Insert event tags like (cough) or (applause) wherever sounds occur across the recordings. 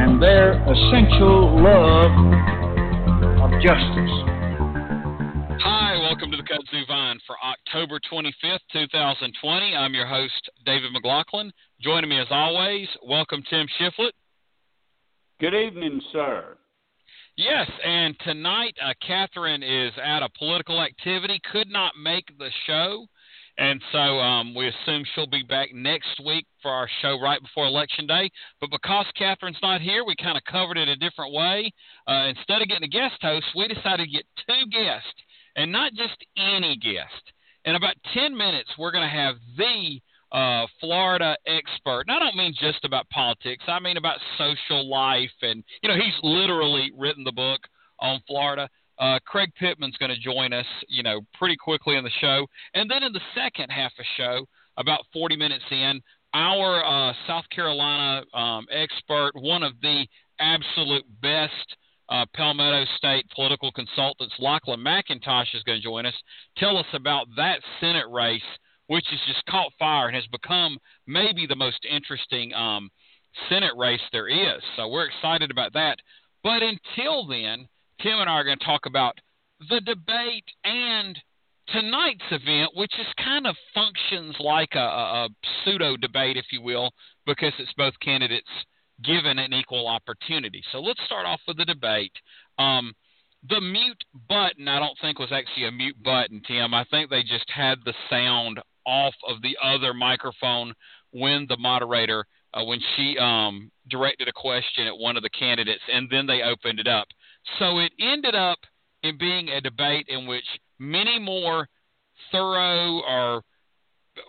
and their essential love of justice. Hi, welcome to the Kudzu Vine for October 25th, 2020. I'm your host, David McLaughlin. Joining me as always, welcome Tim Shiflett. Good evening, sir. Yes, and tonight uh, Catherine is at a political activity, could not make the show. And so um, we assume she'll be back next week for our show right before Election Day. But because Catherine's not here, we kind of covered it a different way. Uh, instead of getting a guest host, we decided to get two guests, and not just any guest. In about 10 minutes, we're going to have the uh, Florida expert. And I don't mean just about politics, I mean about social life. And, you know, he's literally written the book on Florida. Uh, Craig Pittman's going to join us, you know, pretty quickly in the show, and then in the second half of show, about 40 minutes in, our uh, South Carolina um, expert, one of the absolute best uh, Palmetto State political consultants, Lachlan McIntosh, is going to join us. Tell us about that Senate race, which has just caught fire and has become maybe the most interesting um, Senate race there is. So we're excited about that. But until then, Tim and I are going to talk about the debate and tonight's event, which is kind of functions like a, a, pseudo debate, if you will, because it's both candidates given an equal opportunity. So let's start off with the debate. Um, the mute button, I don't think was actually a mute button, Tim. I think they just had the sound off of the other microphone when the moderator, uh, when she um, directed a question at one of the candidates, and then they opened it up. So it ended up in being a debate in which many more thorough or,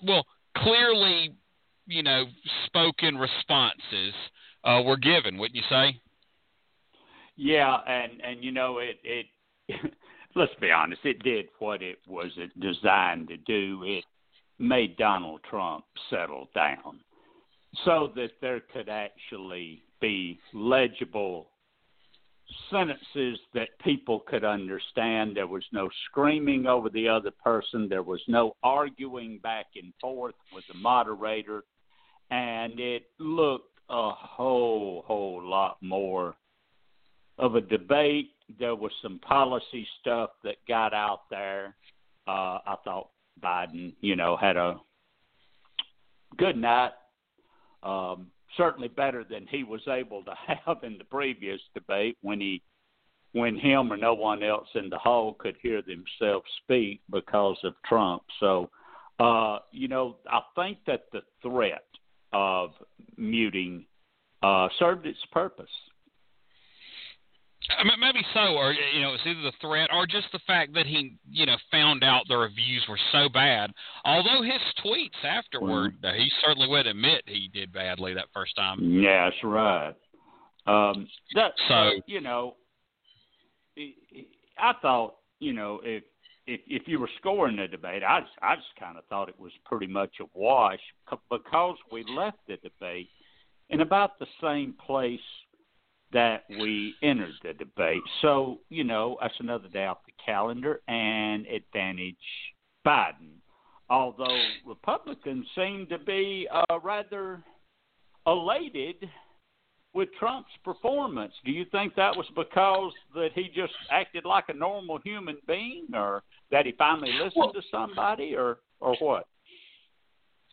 well, clearly, you know, spoken responses uh, were given, wouldn't you say? Yeah, and and you know it it. (laughs) let's be honest, it did what it was designed to do. It made Donald Trump settle down so that there could actually be legible sentences that people could understand. There was no screaming over the other person. There was no arguing back and forth with the moderator. And it looked a whole, whole lot more of a debate. There was some policy stuff that got out there. Uh, I thought Biden, you know, had a good night. Um, certainly better than he was able to (laughs) have in the previous debate when he when him or no one else in the hall could hear themselves speak because of Trump. So, uh, you know, I think that the threat of muting uh, served its purpose. Maybe so, or you know, it's either the threat or just the fact that he, you know, found out the reviews were so bad. Although his tweets afterward, mm. he certainly would admit he did badly that first time. Yeah, that's right. Um, that so you know, I thought you know if if if you were scoring the debate, I just, I just kind of thought it was pretty much a wash because we left the debate in about the same place that we entered the debate. So, you know, that's another day off the calendar and advantage Biden. Although Republicans seem to be uh, rather elated with Trump's performance. Do you think that was because that he just acted like a normal human being or that he finally listened well, to somebody or or what?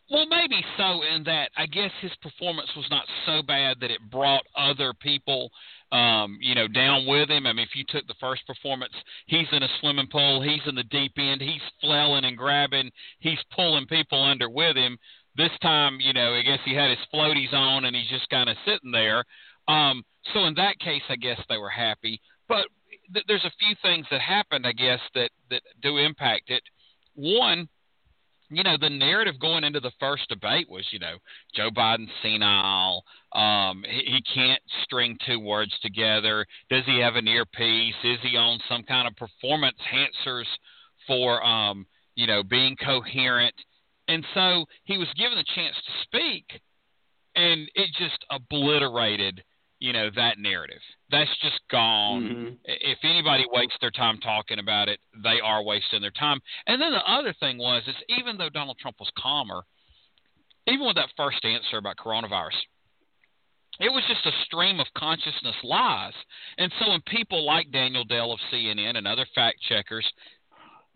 Well, maybe so. In that, I guess his performance was not so bad that it brought other people, um, you know, down with him. I mean, if you took the first performance, he's in a swimming pool, he's in the deep end, he's flailing and grabbing, he's pulling people under with him. This time, you know, I guess he had his floaties on and he's just kind of sitting there. Um, so in that case, I guess they were happy. But th- there's a few things that happened, I guess, that that do impact it. One you know, the narrative going into the first debate was, you know, Joe Biden's senile. Um, he, he can't string two words together. Does he have an earpiece? Is he on some kind of performance enhancers for, um, you know, being coherent? And so he was given the chance to speak, and it just obliterated you know that narrative. That's just gone. Mm-hmm. if anybody wastes their time talking about it they are wasting their time. And then the other thing was is even though donald trump was calmer even with that first answer about coronavirus it was just a stream of consciousness lies. And so when people like daniel Dale of cnn and other fact checkers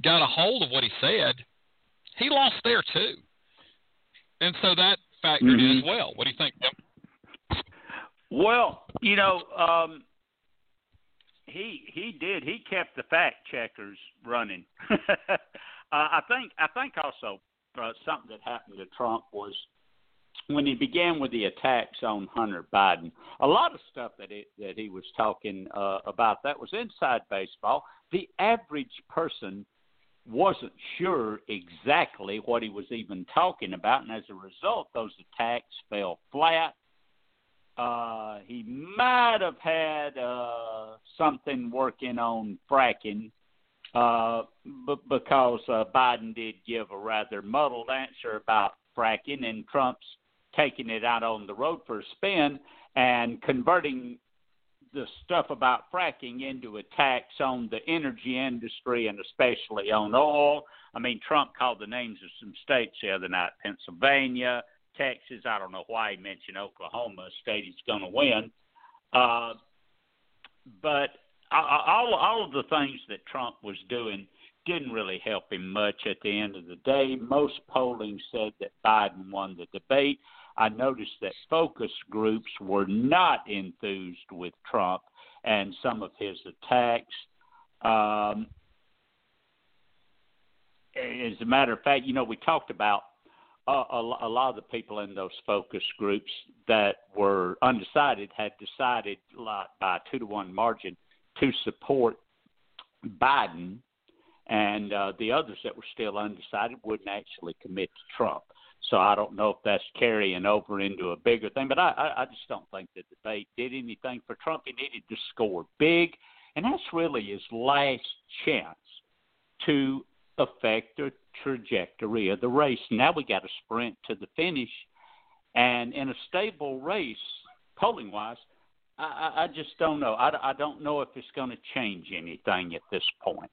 got a hold of what he said he lost there too. And so that factored in as well. What do you think? Well, you know, um, he he did. He kept the fact checkers running. (laughs) uh, I think I think also uh, something that happened to Trump was when he began with the attacks on Hunter Biden. A lot of stuff that he, that he was talking uh, about that was inside baseball. The average person wasn't sure exactly what he was even talking about, and as a result, those attacks fell flat. Uh, he might have had uh, something working on fracking, uh, b- because uh, Biden did give a rather muddled answer about fracking, and Trump's taking it out on the road for a spin and converting the stuff about fracking into attacks on the energy industry and especially on oil. I mean, Trump called the names of some states the other night Pennsylvania, Texas. I don't know why he mentioned Oklahoma, state he's going to win. Uh, but all, all of the things that Trump was doing didn't really help him much at the end of the day. Most polling said that Biden won the debate. I noticed that focus groups were not enthused with Trump and some of his attacks. Um, as a matter of fact, you know, we talked about a, a lot of the people in those focus groups that were undecided had decided by two to one margin to support Biden, and uh, the others that were still undecided wouldn't actually commit to Trump. So I don't know if that's carrying over into a bigger thing, but I, I, I just don't think the debate did anything for Trump. He needed to score big, and that's really his last chance to affect the trajectory of the race. Now we got to sprint to the finish, and in a stable race, polling wise, I, I, just don't know. I, I don't know if it's going to change anything at this point.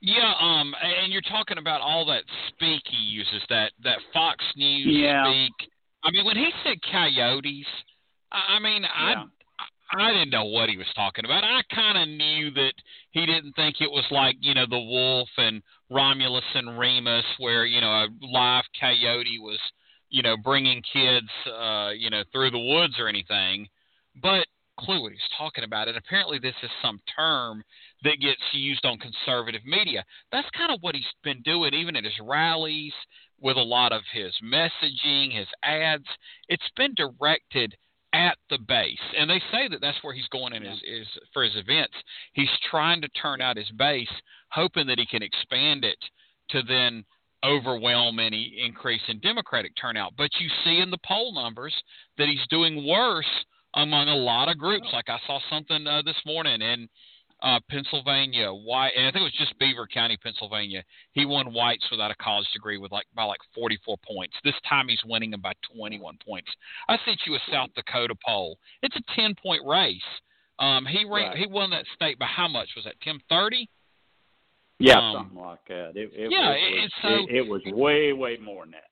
Yeah, um, and you're talking about all that speak he uses, that that Fox News Yeah. speak. I mean, when he said coyotes, I mean I mean, Yeah. I didn't know what he was talking about. I kind of knew that he didn't think it was like you know the wolf and Romulus and Remus, where you know a live coyote was you know bringing kids uh, you know through the woods or anything, but clue what he's talking about. And apparently, this is some term that gets used on conservative media. That's kind of what he's been doing, even at his rallies, with a lot of his messaging, his ads. It's been directed at the base, and they say that that's where he's going in his, his for his events. He's trying to turn out his base, hoping that he can expand it to then overwhelm any increase in Democratic turnout. But you see in the poll numbers that he's doing worse among a lot of groups. Like I saw something uh, this morning in uh, Pennsylvania, white, and I think it was just Beaver County, Pennsylvania. He won whites without a college degree with like by like 44 points. This time he's winning them by 21 points. I sent you a South Dakota poll. It's a 10 point race. Um, he ran, Right. he won that state by how much was that? Tim 30? Yeah, Um, something like that. It, it, yeah, it, was, so- it, it was way, way more than that.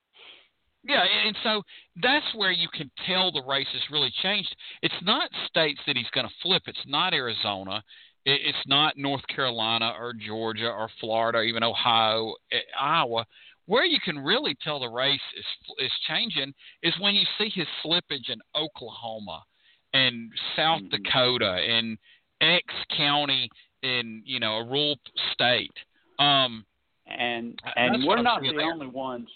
Yeah, and so that's where you can tell the race has really changed. It's not states that he's going to flip. It's not Arizona. It- It's not North Carolina or Georgia or Florida or even Ohio, eh, Iowa. Where you can really tell the race is is changing is when you see his slippage in Oklahoma and South Mhm. Dakota and X County in you know a rural state. Um, And and we're not the there. only ones.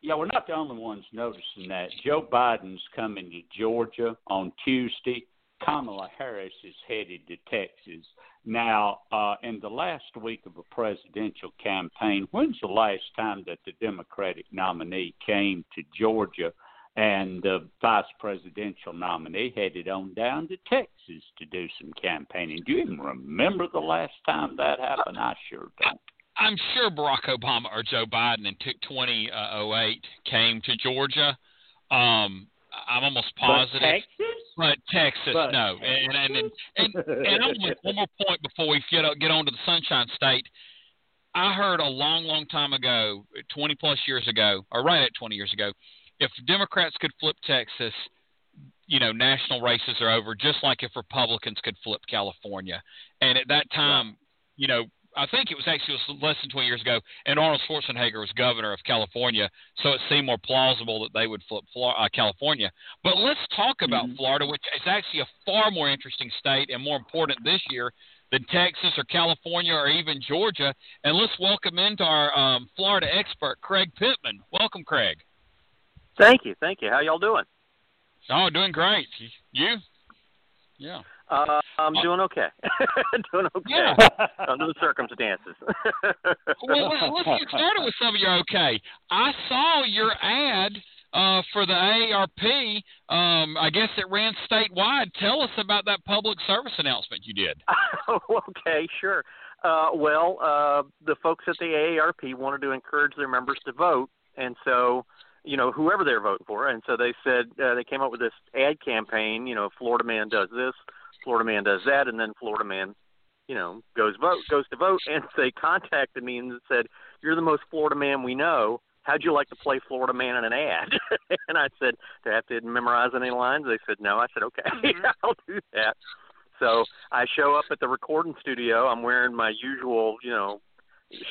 Yeah, we're not the only ones noticing that. Joe Biden's coming to Georgia on Tuesday. Kamala Harris is headed to Texas. Now, uh, in the last week of a presidential campaign, when's the last time that the Democratic nominee came to Georgia and the vice presidential nominee headed on down to Texas to do some campaigning? Do you even remember the last time that happened? I sure don't. I'm sure Barack Obama or Joe Biden in 2008 came to Georgia. Um, I'm almost positive. But Texas? But Texas, But no. And and and and, and I'm one more point before we get get on to the Sunshine State. I heard a long, long time ago, 20 plus years ago, or right at 20 years ago, if Democrats could flip Texas, you know, national races are over, just like if Republicans could flip California. And at that time, you know, I think it was actually it was less than 20 years ago, and Arnold Schwarzenegger was governor of California, so it seemed more plausible that they would flip Flor- uh, California. But let's talk about Mhm. Florida, which is actually a far more interesting state and more important this year than Texas or California or even Georgia. And let's welcome into our um, Florida expert, Craig Pittman. Welcome, Craig. Thank you, thank you. How y'all doing? Oh, doing great. You? Yeah. Uh, I'm doing okay. (laughs) doing okay Yeah. under the circumstances. (laughs) well, let- let's get started with some of your okay. I saw your ad uh, for the AARP. Um, I guess it ran statewide. Tell us about that public service announcement you did. (laughs) okay, sure. Uh, well, uh, the folks at the AARP wanted to encourage their members to vote, and so you know whoever they're voting for, and so they said uh, they came up with this ad campaign. You know, Florida man does this, Florida man does that, and then Florida man, you know, goes vote goes to vote, and (laughs) they contacted me and said, "You're the most Florida man we know. How'd you like to play Florida man in an ad?" (laughs) and I said, "Do I have to memorize any lines?" They said, "No." I said, "Okay, (laughs) I'll do that." So I show up at the recording studio. I'm wearing my usual, you know,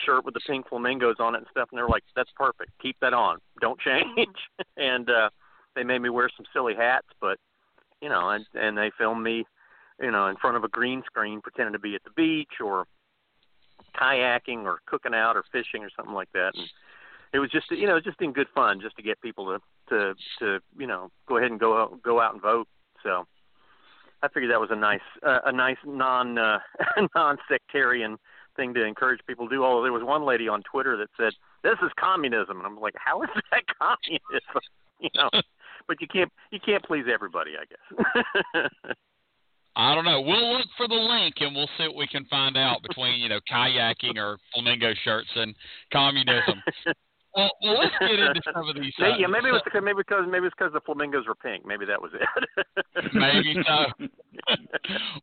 shirt with the pink flamingos on it and stuff, and they're like, "That's perfect. Keep that on. Don't change." and uh, they made me wear some silly hats, but you know, and and they filmed me, you know, in front of a green screen, pretending to be at the beach or kayaking or cooking out or fishing or something like that. And it was just, you know, just in good fun, just to get people to to to you know go ahead and go out, go out and vote. So. I figured that was a nice, uh, a nice non uh, (laughs) non sectarian thing to encourage people to do. Although there was one lady on Twitter that said, "This is communism," and I'm like, "How is (laughs) that communism?" (laughs) you know, but you can't you can't please everybody, I guess. I don't know. We'll look for the link and we'll see what we can find out between you know kayaking or flamingo shirts and communism. (laughs) Well, well let's get into some of these. Maybe- uh, yeah, maybe it was because maybe because maybe it's because the flamingos were pink. Maybe that was it. (laughs) Maybe so.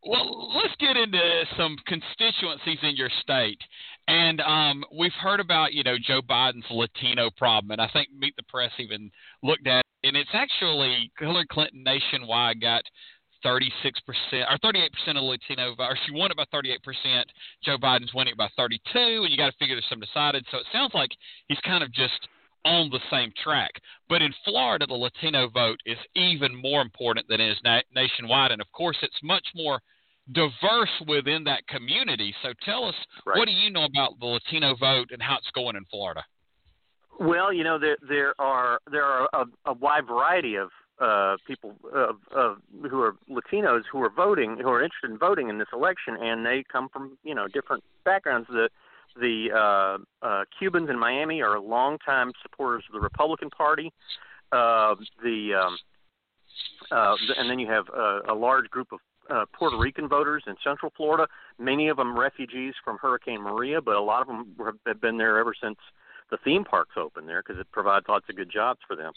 well, let's get into some constituencies in your state. And um, we've heard about, you know, Joe Biden's Latino problem, and I think Meet the Press even looked at it. And it's actually Hillary Clinton nationwide got 36% or 38% of Latino vote, or she won it by 38%. Joe Biden's winning it by 32, and you got to figure there's some decided. So it sounds like he's kind of just on the same track. But in Florida, the Latino vote is even more important than it is na- nationwide, and of course, it's much more diverse within that community. So tell us, Right. what do you know about the Latino vote and how it's going in Florida? Well, you know there there are there are a, a wide variety of uh, people of, of who are Latinos who are voting who are interested in voting in this election, and they come from you know different backgrounds. The the uh, uh, Cubans in Miami are longtime supporters of the Republican Party. Uh, the um, uh, and then you have a, a large group of uh, Puerto Rican voters in Central Florida. Many of them refugees from Hurricane Maria, but a lot of them have- been there ever since the theme parks open there because it provides lots of good jobs for them.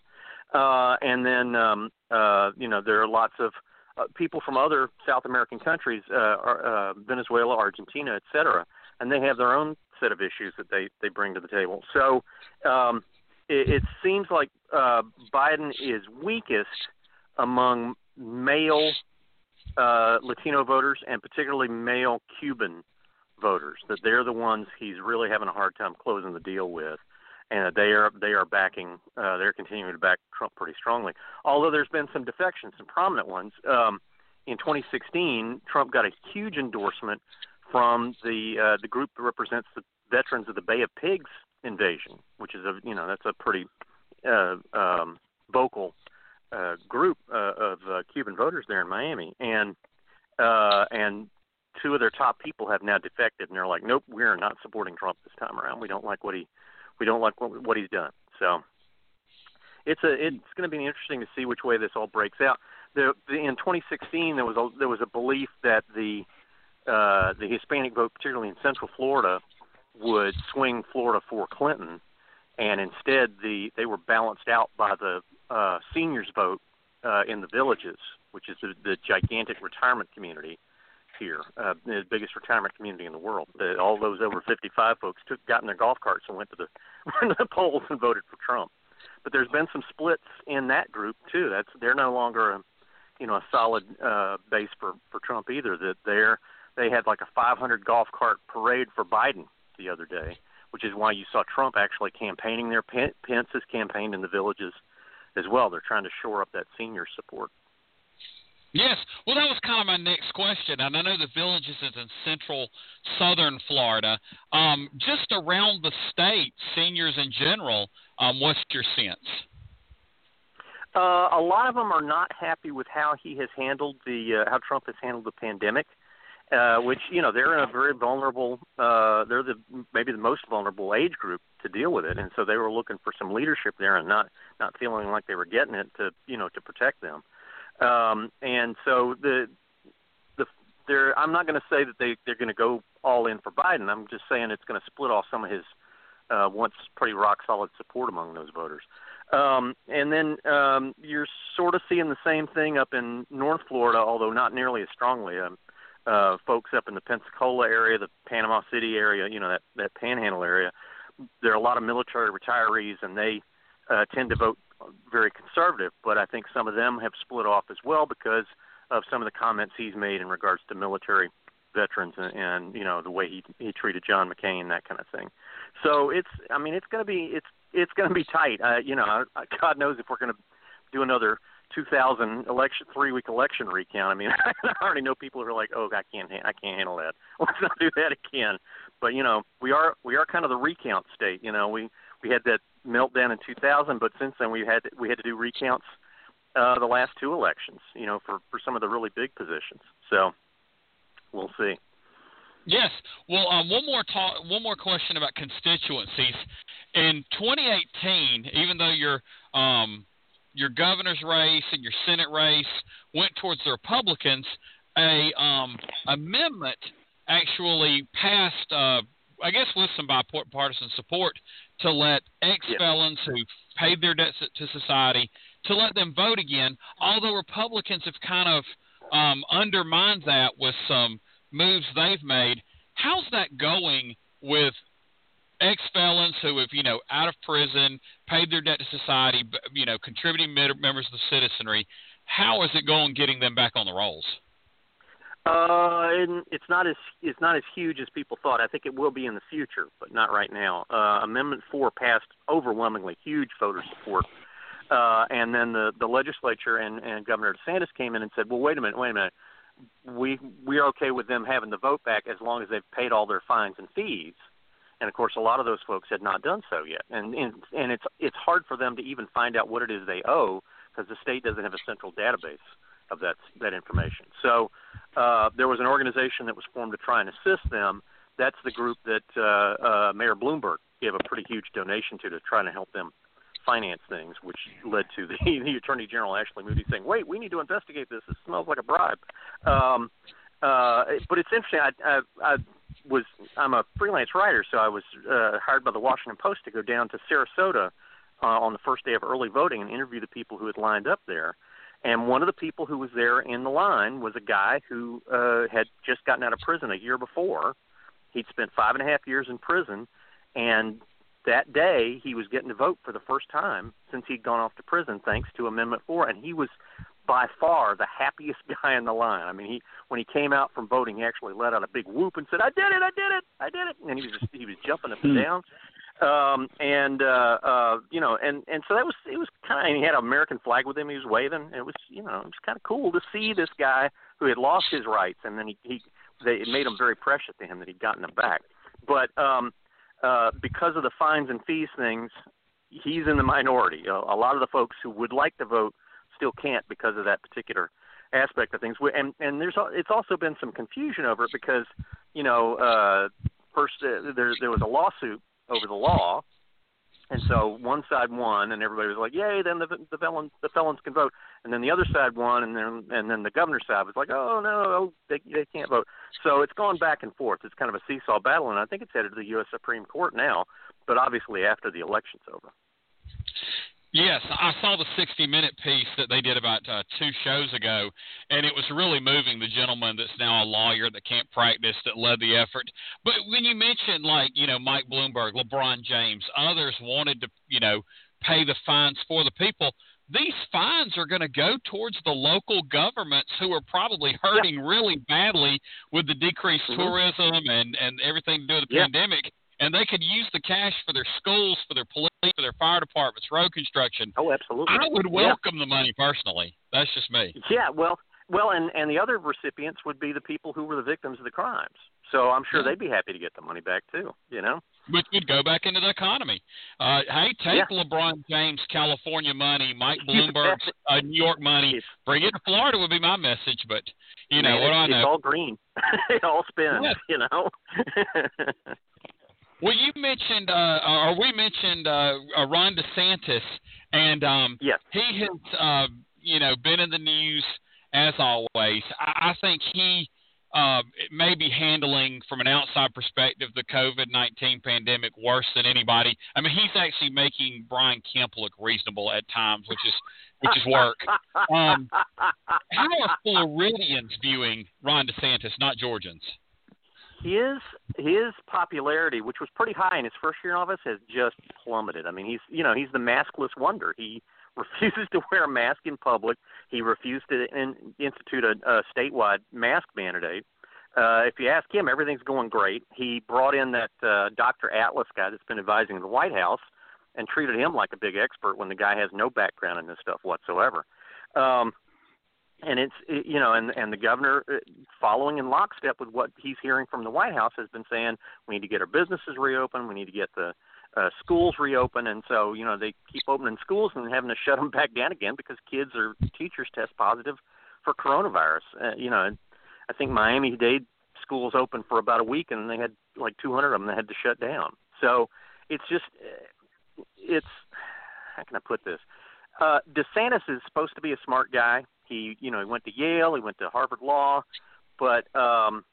Uh, and then um, uh, you know there are lots of uh, people from other South American countries, uh, uh, Venezuela, Argentina, et cetera, and they have their own set of issues that they they bring to the table. So um, it, it seems like uh, Biden is weakest among male uh, Latino voters and particularly male Cuban voters. That they're the ones he's really having a hard time closing the deal with, and they are they are backing. Uh, they're continuing to back Trump pretty strongly. Although there's been some defections, some prominent ones. Um, in 2016, Trump got a huge endorsement from the uh, the group that represents the veterans of the Bay of Pigs invasion, which is a you know that's a pretty uh, um, vocal uh, group uh, of uh, Cuban voters there in Miami, and uh, and two of their top people have now defected, and they're like, nope, we're not supporting Trump this time around. We don't like what he we don't like what, what he's done. So it's a it's going to be interesting to see which way this all breaks out. The, the, in 2016, there was a there was a belief that the uh, the Hispanic vote, particularly in Central Florida, would swing Florida for Clinton, and instead the they were balanced out by the uh, seniors vote uh, in the villages, which is the, the gigantic retirement community here, uh, the biggest retirement community in the world. The, all those over 55 folks took got in their golf carts and went to the (laughs) went to the polls and voted for Trump. But there's been some splits in that group too. That's they're no longer a you know a solid uh, base for for Trump either. That they're they had like a 500 golf cart parade for Biden the other day, which is why you saw Trump actually campaigning there. Pence has campaigned in the villages as well. They're trying to shore up that senior support. Yes. Well, that was kind of my next question. And I know the villages is in central southern Florida. Um, just around the state, seniors in general, um, what's your sense? Uh, a lot of them are not happy with how he has handled the uh, how Trump has handled the pandemic uh, which you know they're in a very vulnerable. Uh, they're the maybe the most vulnerable age group to deal with it, and so they were looking for some leadership there and not not feeling like they were getting it to you know to protect them. Um, and so the the they're I'm not going to say that they they're going to go all in for Biden. I'm just saying it's going to split off some of his uh, once pretty rock solid support among those voters. Um, and then um, you're sort of seeing the same thing up in North Florida, although not nearly as strongly. Um, uh, folks up in the Pensacola area, the Panama City area, you know that that Panhandle area. There are a lot of military retirees, and they uh, tend to vote very conservative. But I think some of them have split off as well because of some of the comments he's made in regards to military veterans and, and you know the way he he treated John McCain, that kind of thing. So it's I mean it's going to be it's it's going to be tight. Uh, you know, God knows if we're going to do another 2000 election three week election recount. I mean, (laughs) I already know people who are like, "Oh, I can't, I can't handle that. (laughs) Let's not do that again." But you know, we are we are kind of the recount state. You know, we we had that meltdown in 2000, but since then we had we had to do recounts uh, the last two elections. You know, for for some of the really big positions. So we'll see. Yes. Well, um, one more talk, one more question about constituencies. In 2018, even though you're um, your governor's race and your Senate race went towards the Republicans, a um, amendment actually passed, uh, I guess, with some bipartisan support, to let ex felons who paid their debts to society to let them vote again. Although Republicans have kind of um, undermined that with some moves they've made. How's that going with ex felons who have, you know, out of prison, paid their debt to society, you know, contributing members of the citizenry. How is it going getting them back on the rolls? Uh, and it's not as it's not as huge as people thought. I think it will be in the future, but not right now. Uh, Amendment four passed overwhelmingly huge voter support, uh, and then the the legislature and and Governor DeSantis came in and said, "Well, wait a minute, wait a minute. We we're okay with them having the vote back as long as they've paid all their fines and fees." and of course a lot of those folks had not done so yet and and, and it's it's hard for them to even find out what it is they owe because the state doesn't have a central database of that that information so uh, there was an organization that was formed to try and assist them that's the group that uh, uh, Mayor Bloomberg gave a pretty huge donation to to try to help them finance things, which led to the, (laughs) the Attorney General Ashley Moody saying, "Wait, we need to investigate this. It smells like a bribe." Um, uh, but it's interesting. I, I, I was I'm a freelance writer, so I was uh, hired by the Washington Post to go down to Sarasota uh, on the first day of early voting and interview the people who had lined up there. And one of the people who was there in the line was a guy who uh, had just gotten out of prison a year before. He'd spent five and a half years in prison, and that day he was getting to vote for the first time since he'd gone off to prison, thanks to Amendment Four. And he was by far the happiest (laughs) guy in the line. I mean, he when he came out from voting, he actually let out a big whoop and said, "I did it! I did it! I did it!" And he was just, he was jumping up and hmm. down. Um, and uh, uh, you know, and and so that was it was kind of. And he had an American flag with him. He was waving. It was you know, it was kind of cool to see this guy who had lost his rights, and then he he they, it made him very precious to him that he'd gotten them back. But um, uh, because of the fines and fees things, he's in the minority. A, a lot of the folks who would like to vote still can't because of that particular aspect of things. And and there's it's also been some confusion over it because you know uh, first uh, there there was a lawsuit over the law, and so one side won, and everybody was like, "Yay!" Then the the felons the felons can vote, and then the other side won, and then and then the governor's side was like, "Oh no, oh, they they can't vote." So it's gone back and forth. It's kind of a seesaw battle, and I think it's headed to the U.S. Supreme Court now, but obviously after the election's over. Yes, I saw the 60 minute piece that they did about uh, two shows ago, and it was really moving. The gentleman that's now a lawyer that can't practice that led the effort. But when you mentioned, like, you know, Mike Bloomberg, LeBron James, others wanted to, you know, pay the fines for the people, these fines are going to go towards the local governments who are probably hurting yeah. really badly with the decreased mm-hmm. tourism and, and everything due to do with the yeah. pandemic and they could use the cash for their schools, for their police, for their fire departments, road construction. Oh, absolutely. I would welcome yeah. the money personally. That's just me. Yeah, well, well, and and the other recipients would be the people who were the victims of the crimes. So I'm sure yeah. they'd be happy to get the money back too. You know, which would go back into the economy. Uh, hey, take yeah. LeBron James California money, Mike (laughs) Bloomberg uh, New York money, it's, bring it to Florida would be my message. But you know man, what do I know? It's all green. (laughs) it all spins. Yeah. You know. (laughs) Well, you mentioned, uh, or we mentioned uh, uh, Ron DeSantis, and um, yes. he has, uh, you know, been in the news as always. I, I think he uh, may be handling, from an outside perspective, the COVID nineteen pandemic worse than anybody. I mean, he's actually making Brian Kemp look reasonable at times, which is which is work. Um, how are Floridians viewing Ron DeSantis, not Georgians? His his popularity, which was pretty high in his first year in office, has just plummeted. I mean, he's you know he's the maskless wonder. He (laughs) refuses to wear a mask in public. He refused to in, institute a, a statewide mask mandate. Uh, if you ask him, everything's going great. He brought in that uh, Dr. Atlas guy that's been advising the White House and treated him like a big expert when the guy has no background in this stuff whatsoever. Um, and it's you know and and the governor uh, following in lockstep with what he's hearing from the white house has been saying we need to get our businesses reopened. We need to get the uh, schools reopened. And so you know they keep opening schools and having to shut (laughs) them back down again because kids or teachers test positive for coronavirus. Uh, you know i think miami dade schools open for about a week and they had like 200 of them that had to shut down. So it's just uh, it's how can i put this? Uh DeSantis is supposed to be a smart guy he, you know, he went to Yale, he went to Harvard Law, but um,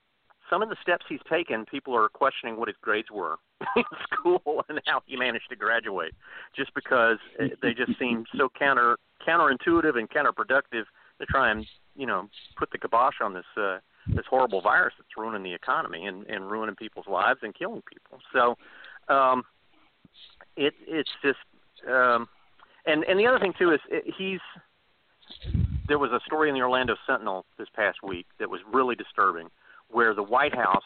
some of the steps he's taken, people are questioning what his grades were (laughs) in school and how he managed to graduate, just because they just seem so counter counterintuitive and counterproductive to try and you know put the kibosh on this uh, this horrible virus that's ruining the economy and, and ruining people's lives and killing people. So um, it it's just um, and and the other thing too is he's there was a story in the Orlando Sentinel this past week that was really disturbing, where the White House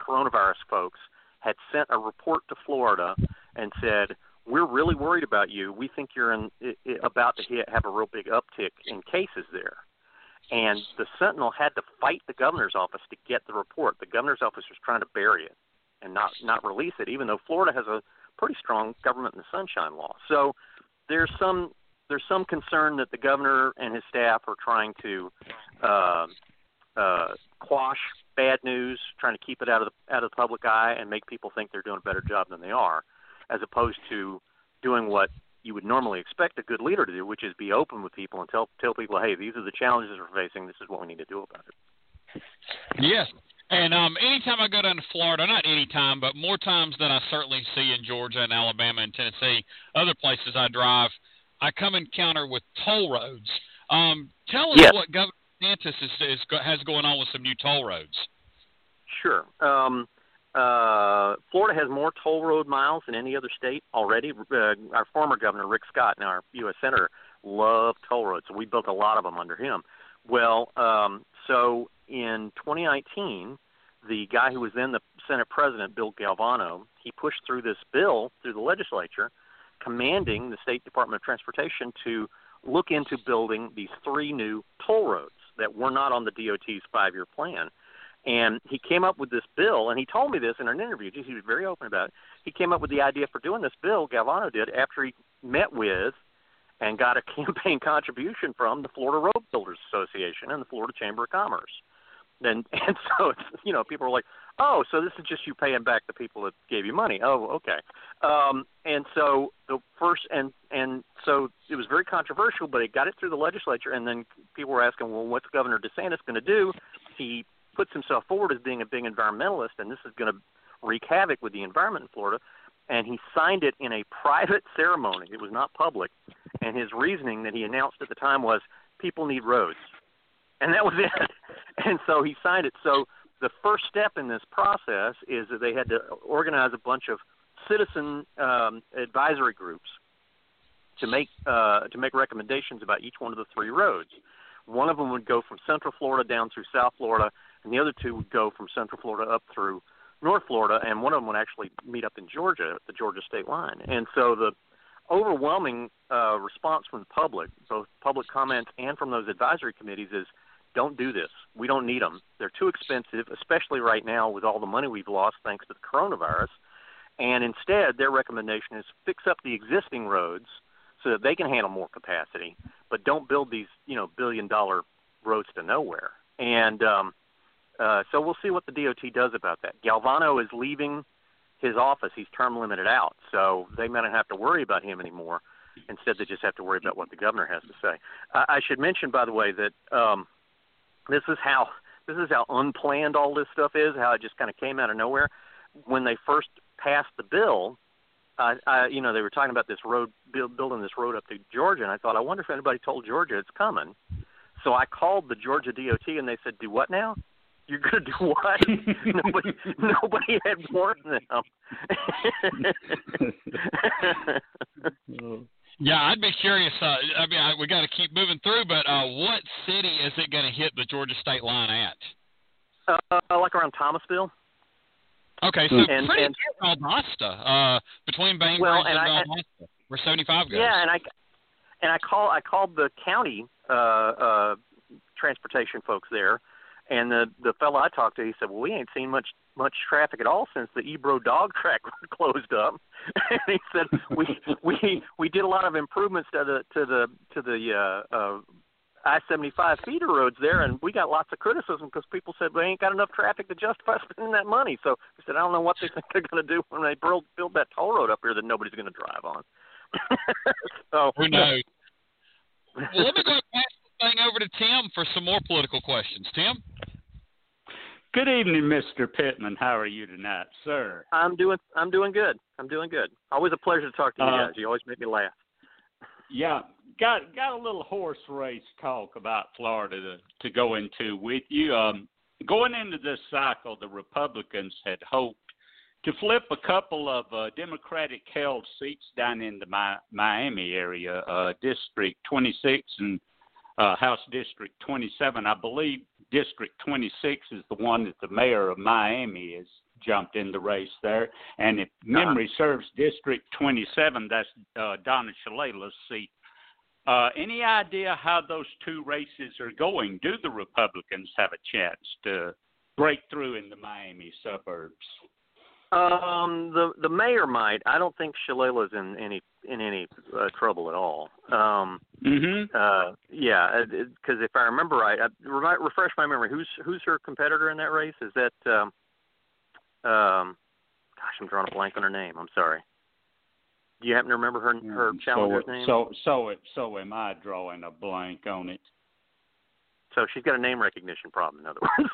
coronavirus folks had sent a report to Florida and said, "We're really worried about you. We think you're in, about to hit, have a real big uptick in cases there." And the Sentinel had to fight the governor's office to get the report. The governor's office was trying to bury it and not not release it, even though Florida has a pretty strong government in the sunshine law. So there's some there's some concern that the governor and his staff are trying to uh, uh, quash bad news, trying to keep it out of the out of the public eye, and make people think they're doing a better job than they are, as opposed to doing what you would normally expect a good leader to do, which is be open with people and tell tell people, hey, these are the challenges we're facing. This is what we need to do about it. Yes. And um, anytime I go down to Florida, not anytime, but more times than I certainly see in Georgia and Alabama and Tennessee, other places I drive, I come encounter with toll roads. Um, tell us yes. what Governor DeSantis is, is, has going on with some new toll roads. Sure. Um, uh, Florida has more toll road miles than any other state already. Uh, our former governor, Rick Scott, now our U.S. Senator, loved toll roads, so we built a lot of them under him. Well, um, so in 2019, the guy who was then the Senate President, Bill Galvano, he pushed through this bill through the legislature – commanding the State Department of Transportation to look into building these three new toll roads that were not on the DOT's five year plan. And he came up with this bill, and he told me this in an interview. He was very open about it. He came up with the idea for doing this bill, Galvano did, after he met with and got a (laughs) campaign contribution from the Florida Road Builders Association and the Florida Chamber of Commerce. And (laughs) and so it's you know people are like, oh, so this is just you paying back the people that gave you money. Oh, okay. Um, and so the first and and so it was very controversial, but it got it through the legislature. And then people were asking, well, what's Governor DeSantis going to do? He puts himself forward as being a big environmentalist, and this is going to wreak havoc with the environment in Florida. And he signed it in a private ceremony. It was not public. And his reasoning that he announced at the time was people need roads. And that was (laughs) it. And so he signed it. So the first step in this process is that they had to organize a bunch of citizen um, advisory groups to make uh, to make recommendations about each one of the three roads. One of them would go from Central Florida down through South Florida, and the other two would go from Central Florida up through North Florida, and one of them would actually meet up in Georgia at the Georgia state line. And so the overwhelming uh, response from the public, both public comments and from those advisory committees, is don't do this. We don't need them. They're too expensive, especially right now with all the money we've lost thanks to the coronavirus. And instead, their recommendation is fix up the existing roads so that they can handle more capacity, but don't build these, you know, billion dollar roads to nowhere. And um, uh, so we'll see what the DOT does about that. Galvano is leaving his office. He's term limited out, so they may not have to worry about him anymore. Instead, they just have to worry about what the governor has to say. I, I should mention, by the way, that um, this is how this is how unplanned all this stuff is. How it just kind of came out of nowhere. When they first passed the bill, uh, I, you know, they were talking about this road build, building this road up to Georgia, and I thought, I wonder if anybody told Georgia it's coming. So I called the Georgia DOT, and they said, "Do what now?" You're going to do what? (laughs) nobody, nobody had warned them. (laughs) (laughs) yeah, I'd be curious. Uh, I mean, I, we got to keep moving through, but uh, what city is it going to hit the Georgia state line at? Uh, like around Thomasville. Okay, so and, pretty and, near Valdosta, uh, between Bainbridge well, and, and I, Valdosta, where 75 goes. Yeah, and I and I call I called the county uh, uh, transportation folks there, and the the fellow I talked to, he said, "Well, we ain't seen much much traffic at all since the Ebro dog (laughs) track closed up." (laughs) and he said, "We we we did a lot of improvements to the to the to the uh, uh, I-75 feeder roads there, and we got lots of criticism because people said we ain't got enough traffic to justify (laughs) spending that money. So he said, I don't know what they think they're going to do when they build build that toll road up here that nobody's going to drive on. so who knows? well, let me go pass the thing over to Tim for some more political questions. Tim. Good evening, Mr. Pittman. How are you tonight, sir? I'm doing I'm doing good. I'm doing good. Always a pleasure to talk to you Uh, guys. You always make me laugh. Yeah, got got a little horse race talk about Florida to, to go into with you. Um, going into this cycle, the Republicans had hoped to flip a couple of uh, Democratic held seats down in the Mi- Miami area, uh, District 26 and uh, House District 27. I believe District 26 is the one that the mayor of Miami has jumped in the race there. And if memory serves, District 27, that's uh, Donna Shalala's seat. Uh, any idea how those two races are going? Do the Republicans have a chance to break through in the Miami suburbs? Um, the the mayor might. I don't think Shalala's in any in any uh, trouble at all. Um, Mm-hmm. uh, yeah, because if I remember right, I, remind, refresh my memory. Who's who's her competitor in that race? Is that um, um, gosh, I'm drawing a blank on her name. I'm sorry. Do you happen to remember her her challenger's so, name? So so it, so am I drawing a blank on it. So she's got a name recognition problem, in other words.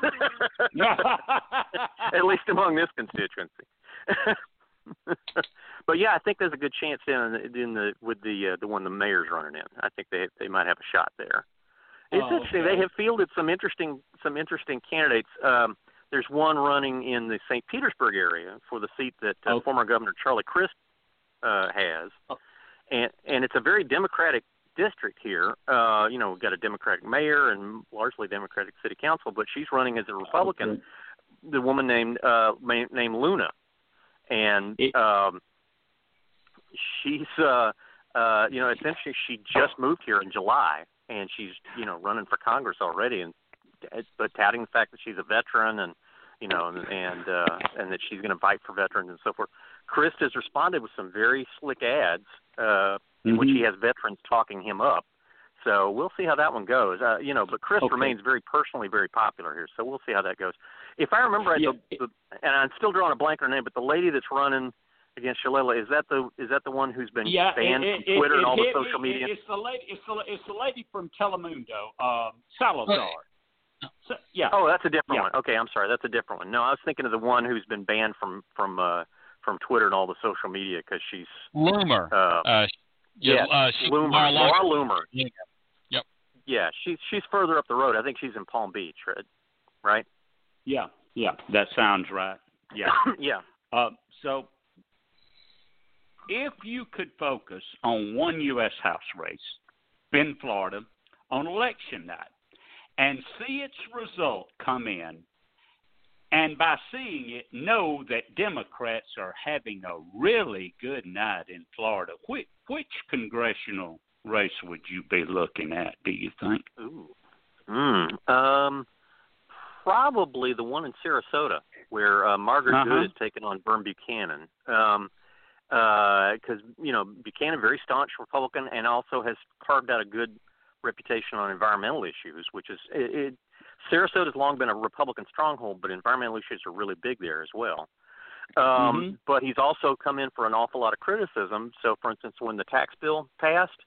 (laughs) At least among this constituency. (laughs) but yeah, I think there's a good chance in in the with the uh, the one the mayor's running in. I think they they might have a shot there. It's Oh, interesting. okay. They have fielded some interesting some interesting candidates. Um, there's one running in the St. Petersburg area for the seat that uh, Oh. former Governor Charlie Crist uh, has, Oh. and and it's a very Democratic district here. Uh, you know, we've got a Democratic mayor and largely Democratic city council, but she's running as a Republican. Okay. The woman named uh, named Luna, and um, she's uh, uh, you know essentially she just moved here in July, and she's you know running for Congress already, and but touting the fact that she's a veteran and you know and and, uh, and that she's going to fight for veterans and so forth. Crist has responded with some very slick ads uh, in which he Mhm. has veterans talking him up. So we'll see how that one goes. Uh, you know, but Crist Okay. remains very personally very popular here, so we'll see how that goes. If I remember Yeah, the, the, and I'm still drawing a blank on her name, but the lady that's running against Shalala is that the is that the one who's been yeah, banned it, from Twitter it, and all the social me. media? It's the lady. It's the it's the lady from Telemundo, um, Salazar. So, yeah. Oh, that's a different Yeah. one. Okay, I'm sorry, that's a different one. No, I was thinking of the one who's been banned from from uh from Twitter and all the social media because she's Loomer. uh Uh, yeah, yeah, uh, she, Loomer, Laura Laura Loomer. Loomer. Yeah. Yep. Yeah, she's she's further up the road. I think she's in Palm Beach, right? Right? Yeah, yeah, that sounds right. Yeah. (coughs) yeah. Uh, so, if you could focus on one U.S. House race in Florida on election night and see its result come in, and by seeing it, know that Democrats are having a really good night in Florida, which, which congressional race would you be looking at, do you think? Ooh. Mm. Um probably the one in Sarasota where uh, Margaret Uh-huh. Good is taking on Vern Buchanan. Um because you know Buchanan very staunch Republican and also has carved out a good reputation on environmental issues, which is it, it Sarasota's long been a Republican stronghold, but environmental issues are really big there as well. Um, Mhm. But he's also come in for an awful lot of criticism. So, for instance, when the tax bill passed,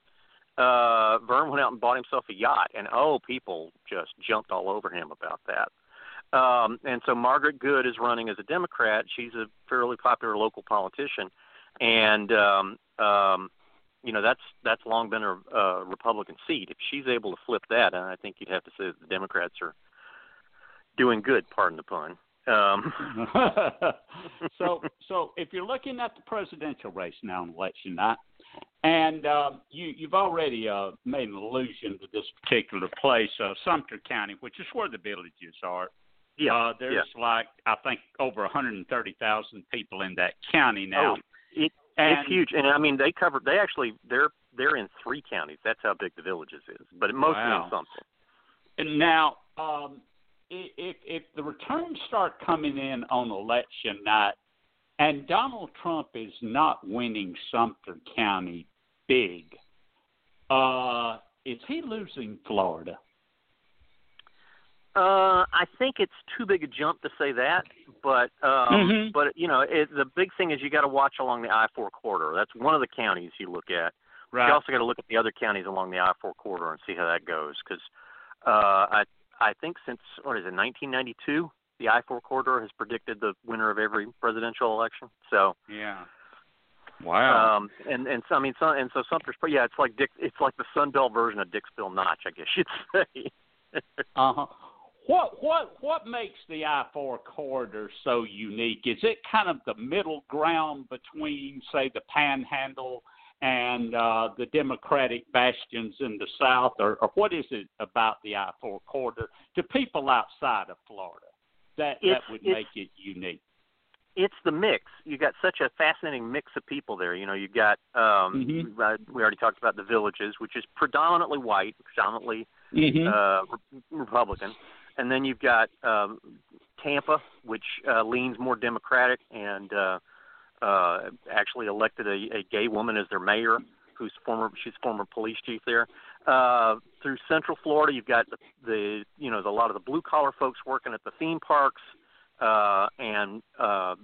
uh, Vern went out and bought himself a yacht, and oh, people just jumped all over him about that. Um, and so Margaret Good is running as a Democrat. She's a fairly popular local politician, and um, um, you know that's that's long been a, a Republican seat. If she's able to flip that, and I think you'd have to say that the Democrats are doing good. Pardon the pun. Um, (laughs) (laughs) so, so if you're looking at the presidential race now on election night, and uh, you, you've already uh, made an allusion to this particular place, uh, Sumter County, which is where the villages are. yeah, uh, there's like I think over 130,000 people in that county now. Oh, it, and, it's huge, and I mean they cover. They actually they're they're in three counties. That's how big the villages is, but it mostly Wow. in something. And now, um, if if the returns start coming in on election night, and Donald Trump is not winning Sumter County big, uh, is he losing Florida? Uh, I think it's too big a jump to say that, but um, Mhm. but you know, it, the big thing is you got to watch along the I-4 corridor. That's one of the counties you look at. Right. You also got to look at the other counties along the I-4 corridor and see how that goes. Because uh, I I think since what is it 1992, the I-4 corridor has predicted the winner of every presidential election. So yeah. Wow. um, and and so I mean, so, and so Sumter's, yeah, it's like Dick, it's like the Sun Belt version of Dixville Notch, I guess you'd (laughs) say. Uh huh. What what what makes the I four corridor so unique? Is it kind of the middle ground between, say, the Panhandle and uh, the Democratic bastions in the South, or, or what is it about the I four corridor to people outside of Florida that that would make it unique? it's the mix. You got such a fascinating mix of people there. You know, you got um Mhm. uh, we already talked about the villages, which is predominantly white, predominantly Mm-hmm. uh re- Republican. And then you've got um Tampa, which uh leans more democratic and uh uh actually elected a, a gay woman as their mayor who's former she's former police chief there. Uh through central Florida you've got the, the you know, the, a lot of the blue collar folks working at the theme parks uh, and uh,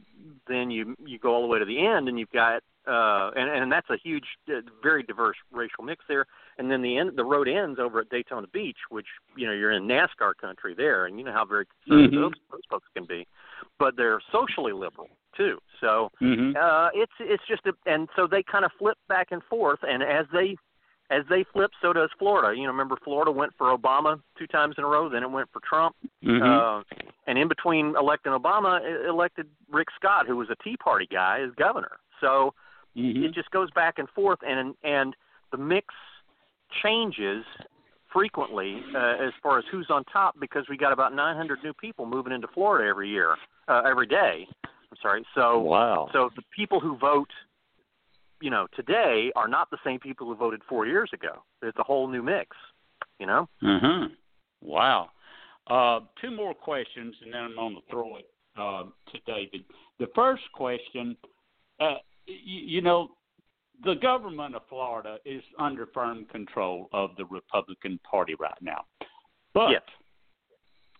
then you you go all the way to the end, and you've got uh, and and that's a huge, uh, very diverse racial mix there. And then the end, the road ends over at Daytona Beach, which you know you're in NASCAR country there, and you know how very conservative Mhm. those, those folks can be, but they're socially liberal too. So Mm-hmm. uh, it's it's just a, and so they kind of flip back and forth, and as they as they flip, so does Florida. You know, remember Florida went for Obama two times in a row, then it went for Trump. Mm-hmm. Uh, and in between electing Obama, e- elected Rick Scott, who was a Tea Party guy, as governor. So mm-hmm. it just goes back and forth, and and the mix changes frequently uh, as far as who's on top because we got about 900 new people moving into Florida every year, uh, every day. I'm sorry. So wow. so the people who vote, you know, today are not the same people who voted four years ago. It's a whole new mix. You know. Mm-hmm. Wow. Uh, two more questions, and then I'm going to throw it uh, to David. The first question, uh, you, you know, the government of Florida is under firm control of the Republican Party right now. But Yes.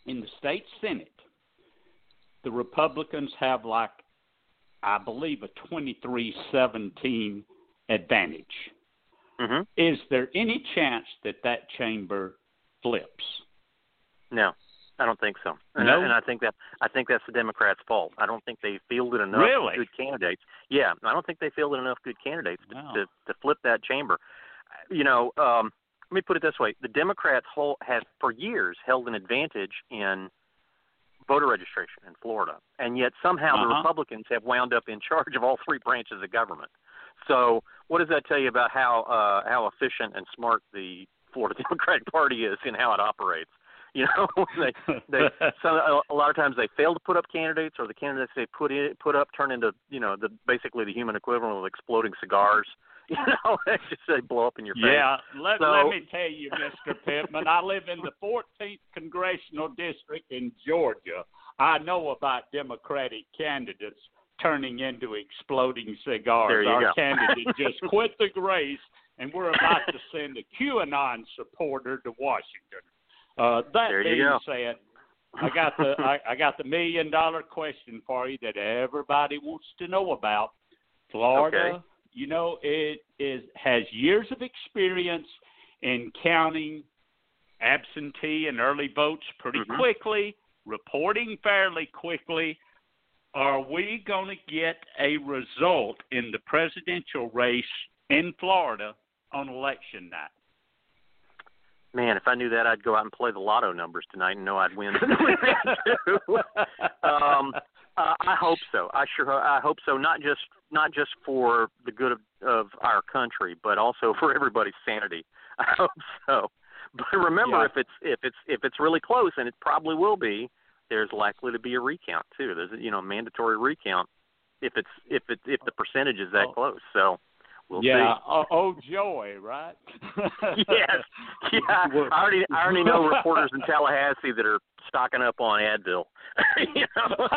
in the state Senate, the Republicans have like, I believe, a 23 17 advantage. hmm Is there any chance that that chamber flips? No, I don't think so. And, No? I, and I think that I think that's the Democrats' fault. I don't think they fielded enough Really? good candidates. Yeah, I don't think they fielded enough good candidates to, No. to to flip that chamber. You know, um, let me put it this way: the Democrats hold, have for years held an advantage in voter registration in Florida, and yet somehow the Uh-huh. Republicans have wound up in (laughs) charge of all three branches of government. So, what does that tell you about how uh, how efficient and smart the Florida (laughs) Democratic Party is in how it operates? (laughs) You know, (laughs) they they (laughs) some a, lot of times they fail to put up candidates, or the candidates they put in put up turn into you know the basically the human equivalent of exploding cigars. You know, they just they blow up in your face. Yeah, let, So- let me tell you, Mr. Pittman, I live in the 14th Congressional District in Georgia. I know about Democratic candidates turning into exploding cigars. There you Our go. candidate just quit the race, and we're about to send a QAnon supporter to Washington. Uh, that There you being go. said, I got the I, I got the million dollar question for you that everybody wants to know about. Florida, Okay. you know, it is has years of experience in counting absentee and early votes pretty Mhm. quickly, reporting fairly quickly. Are we going to get a result in the presidential race in Florida on election night? Man, if I knew that, I'd go out and play the lotto numbers tonight and know I'd win. (laughs) (laughs) um, uh, I hope so. I sure I hope so. Not just not just for the good of, of our country, but also (laughs) for everybody's sanity. I hope so. But remember, Yeah. if it's if it's if it's really close, and it probably will be, there's likely to be a recount too. There's a, you know mandatory recount if it's if it if the percentage is that Oh. close. So we'll yeah. see. Oh, oh, joy, right? (laughs) yes. Yeah. (laughs) I already I already know (laughs) reporters in Tallahassee that are stocking up on Advil. you know,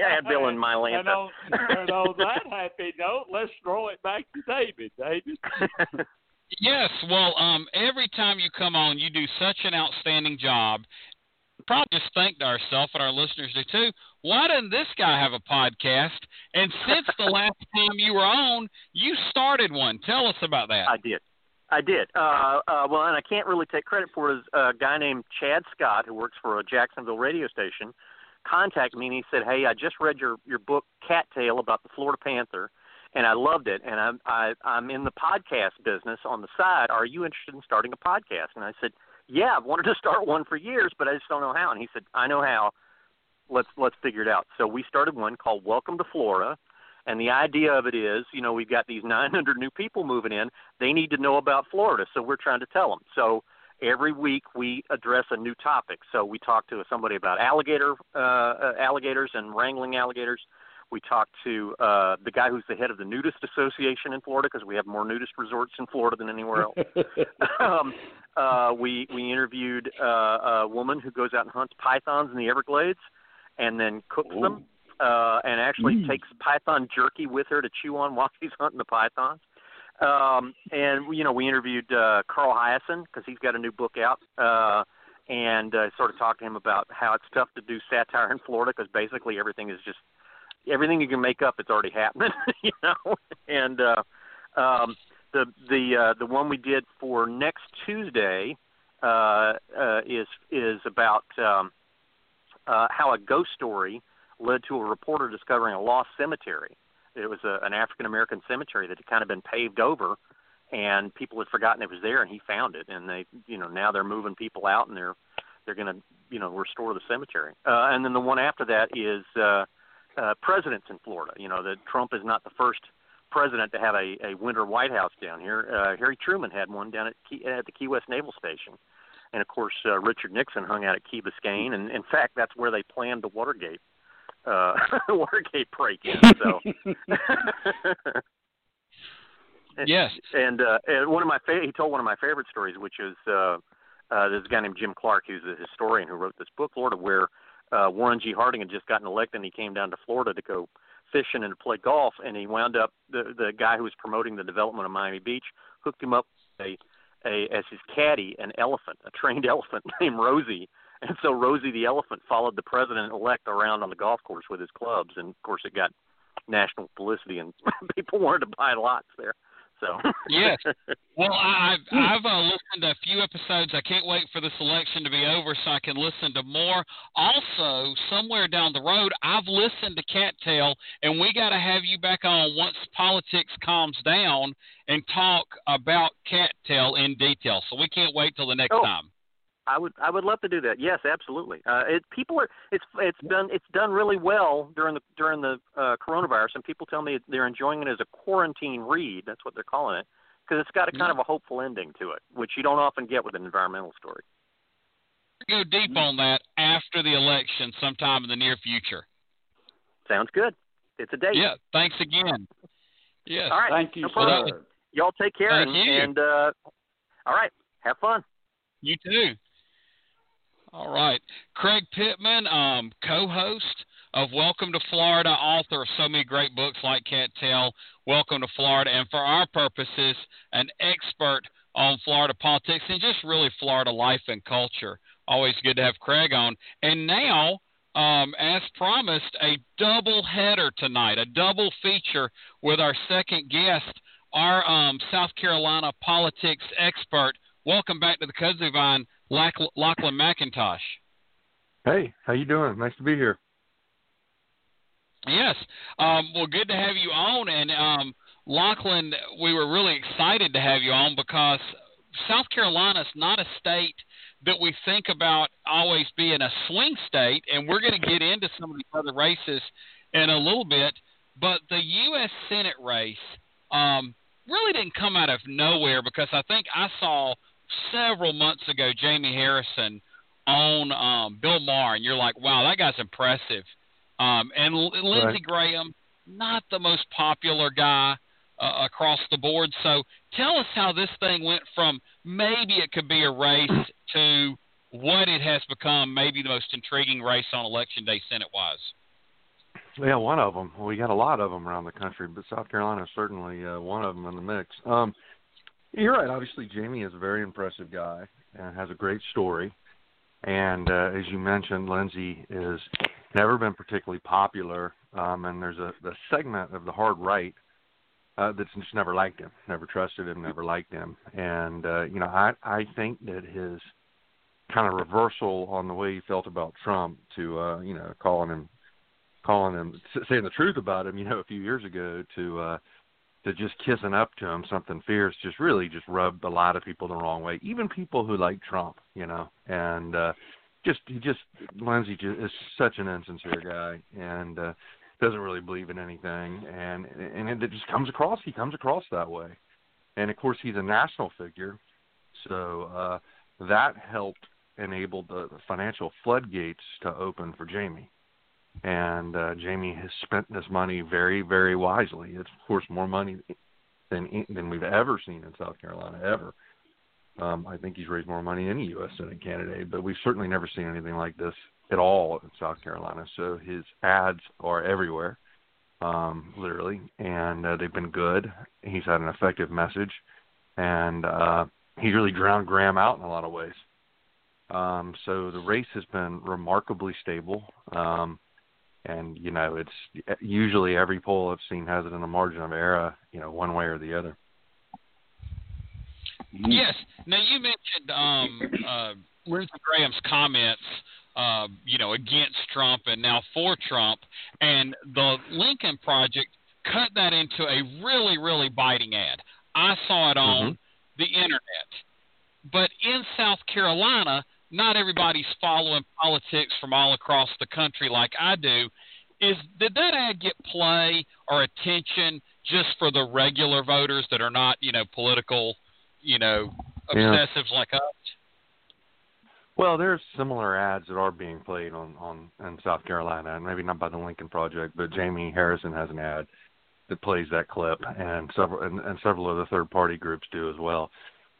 Advil and And Mylanta. on, and on that happy note, let's throw it back to David. David. Yes, well, um, every time you come on, you do such an outstanding job. Probably just think to ourselves and our listeners do too. Why doesn't this guy have a podcast? And since the (laughs) last time you were on, you started one. Tell us about that. I did. I did. Uh, uh, well, and I can't really take credit for it. Is a guy named Chad Scott who works for a Jacksonville radio station contacted me and he said, "Hey, I just read your your book Cat Tale about the Florida Panther, and I loved it. And I'm I, I'm in the podcast business on the side. Are you interested in starting a podcast?" And I said, "Yeah, I've wanted to (laughs) start one for years, but I just don't know how." And he said, "I know how. Let's let's figure it out." So we started one called Welcome to Florida. And the idea of it is, you know, we've got these (laughs) 900 new people moving in. They need to know about Florida, so we're trying to tell them. So every week we address a new topic. So we talk to somebody about alligator uh, uh, alligators and wrangling alligators. We talk to uh, the guy who's the head of the Nudist Association in Florida because we have more nudist resorts in Florida than anywhere else. (laughs) um, uh, we we interviewed uh, a woman who goes out and hunts pythons in the Everglades, and then cooks them, uh, and actually Mm. takes python jerky with her to chew on while she's hunting the pythons. Um, and you know, we interviewed uh, Carl Hiaasen because he's got a new book out, uh, and uh, sort of talked to him about how it's tough to do satire in Florida because basically everything is just everything you can make up. It's already happening, (laughs) you know. And uh, um, the the uh, the one we did for next Tuesday uh, uh, is is about um, uh, how a ghost story led to a reporter discovering a lost cemetery. It was a, an African American cemetery that had kind of been paved over, and people had forgotten it was there, and he found it, and they, you know, now they're moving people out, and they're they're going to, you know, restore the cemetery. Uh, and then the one after that is uh, uh, presidents in Florida. You know, that Trump is not the first president to have a, a winter White House down here. Uh, Harry Truman had one down at Key, at the Key West Naval Station, and of course uh, Richard Nixon hung out at Key Biscayne, and in fact that's where they planned the Watergate uh, (laughs) Watergate break-in. So. (laughs) (laughs) yes. And uh, and one of my fa- he told one of my favorite stories, which is uh, uh, there's a guy named Jim Clark, who's a historian who wrote this book, Florida, where uh, Warren G. Harding had just gotten elected, and he came down to Florida to go fishing and to play golf, and he wound up the the guy who was promoting the development of Miami Beach hooked him up a a as his caddy an elephant, a trained (laughs) elephant named Rosie. And so Rosie the elephant followed the president elect around on the golf course with his clubs, and of course it got national publicity, and (laughs) people wanted to buy lots there. So yes, (laughs) well, I've I've uh, listened to a few episodes. I can't wait for this election to be over so I can listen to more. Also, somewhere down the road, I've listened to Cat Tale, and we got to have you back on once politics calms down and talk about Cat Tale in detail. So we can't wait till the next oh. time. I would I would love to do that. Yes, absolutely. Uh, it, people are it's it's done it's done really well during the during the uh, coronavirus, and people tell me they're enjoying it as a quarantine read. That's what they're calling it because it's got a kind of a hopeful ending to it, which you don't often get with an environmental story. Go deep on that after the election, sometime in the near future. Sounds good. It's a date. Yeah. Thanks again. Yes. All right. Thank you, no sir. Sir. Y'all take care Thank and, you. and uh, all right. Have fun. You too. All right. Craig Pittman, um, co host of Welcome to Florida, author of so many great books like Cat Tale, Welcome to Florida, and for our purposes, an expert on Florida politics and just really Florida life and culture. Always good to have Craig on. And now, um, as promised, a double header tonight, a double feature with our second guest, our um, South Carolina politics expert. Welcome back to the Kudzu Vine, Lachlan McIntosh. Hey, how you doing? Nice to be here. Yes. Um, well, good to have you on. And um, Lachlan, we were really excited to have you on because South Carolina is not a state that we think about always being a swing state, and we're going to get into some of the other races in a little bit. But the U.S. Senate race um, really didn't come out of nowhere because I think I saw several months ago Jamie Harrison on um, Bill Maher, and you're like, wow, that guy's impressive. Um, and L- Lindsey Right. Graham, not the most popular guy uh, across the board. So tell us how this thing went from maybe it could be a race to what it has become, maybe the most intriguing race on election day Senate wise. Yeah, one of them. We got a lot of them around the country, but South Carolina is certainly uh, one of them in the mix. Um, you're right. Obviously, Jamie is a very impressive guy and has a great story. And uh, as you mentioned, Lindsey is never been particularly popular, um, and there's a the segment of the hard right uh, that's just never liked him, never trusted him, never liked him. And uh, you know, I I think that his kind of reversal on the way he felt about Trump to uh, you know calling him calling him saying the truth about him, you know, a few years ago to uh to just kissing up to him something fierce just really just rubbed a lot of people the wrong way, even people who like Trump, you know. And uh just he just Lindsey just is such an insincere guy and uh doesn't really believe in anything and and it just comes across he comes across that way. And of course he's a national figure. So uh that helped enable the, the financial floodgates to open for Jamie and uh, Jamie has spent this money very, very wisely. It's of course more money than than we've ever seen in South Carolina ever. Um, I think he's raised more money than any U.S. Senate candidate, but we've certainly never seen anything like this at all in South Carolina. So his ads are everywhere, um, literally, and uh, they've been good. He's had an effective message, and uh, he's really drowned Graham out in a lot of ways. Um, so the race has been remarkably stable. Um, and you know it's usually every poll I've seen has it in a margin of error, you know, one way or the other. Yes. Now you mentioned um, uh, Lindsey Graham's comments, uh, you know, against Trump and now for Trump, and the Lincoln Project cut that into a really, really biting ad. I saw it on the internet, but in South Carolina, not everybody's following politics from all across the country like I do. Is did that ad get play or attention just for the regular voters that are not, you know, political, you know, Yeah. obsessives like us? Well, there's similar ads that are being played on on in South Carolina, and maybe not by the Lincoln Project, but Jamie Harrison has an ad that plays that clip, and several and, and several of the third party groups do as well.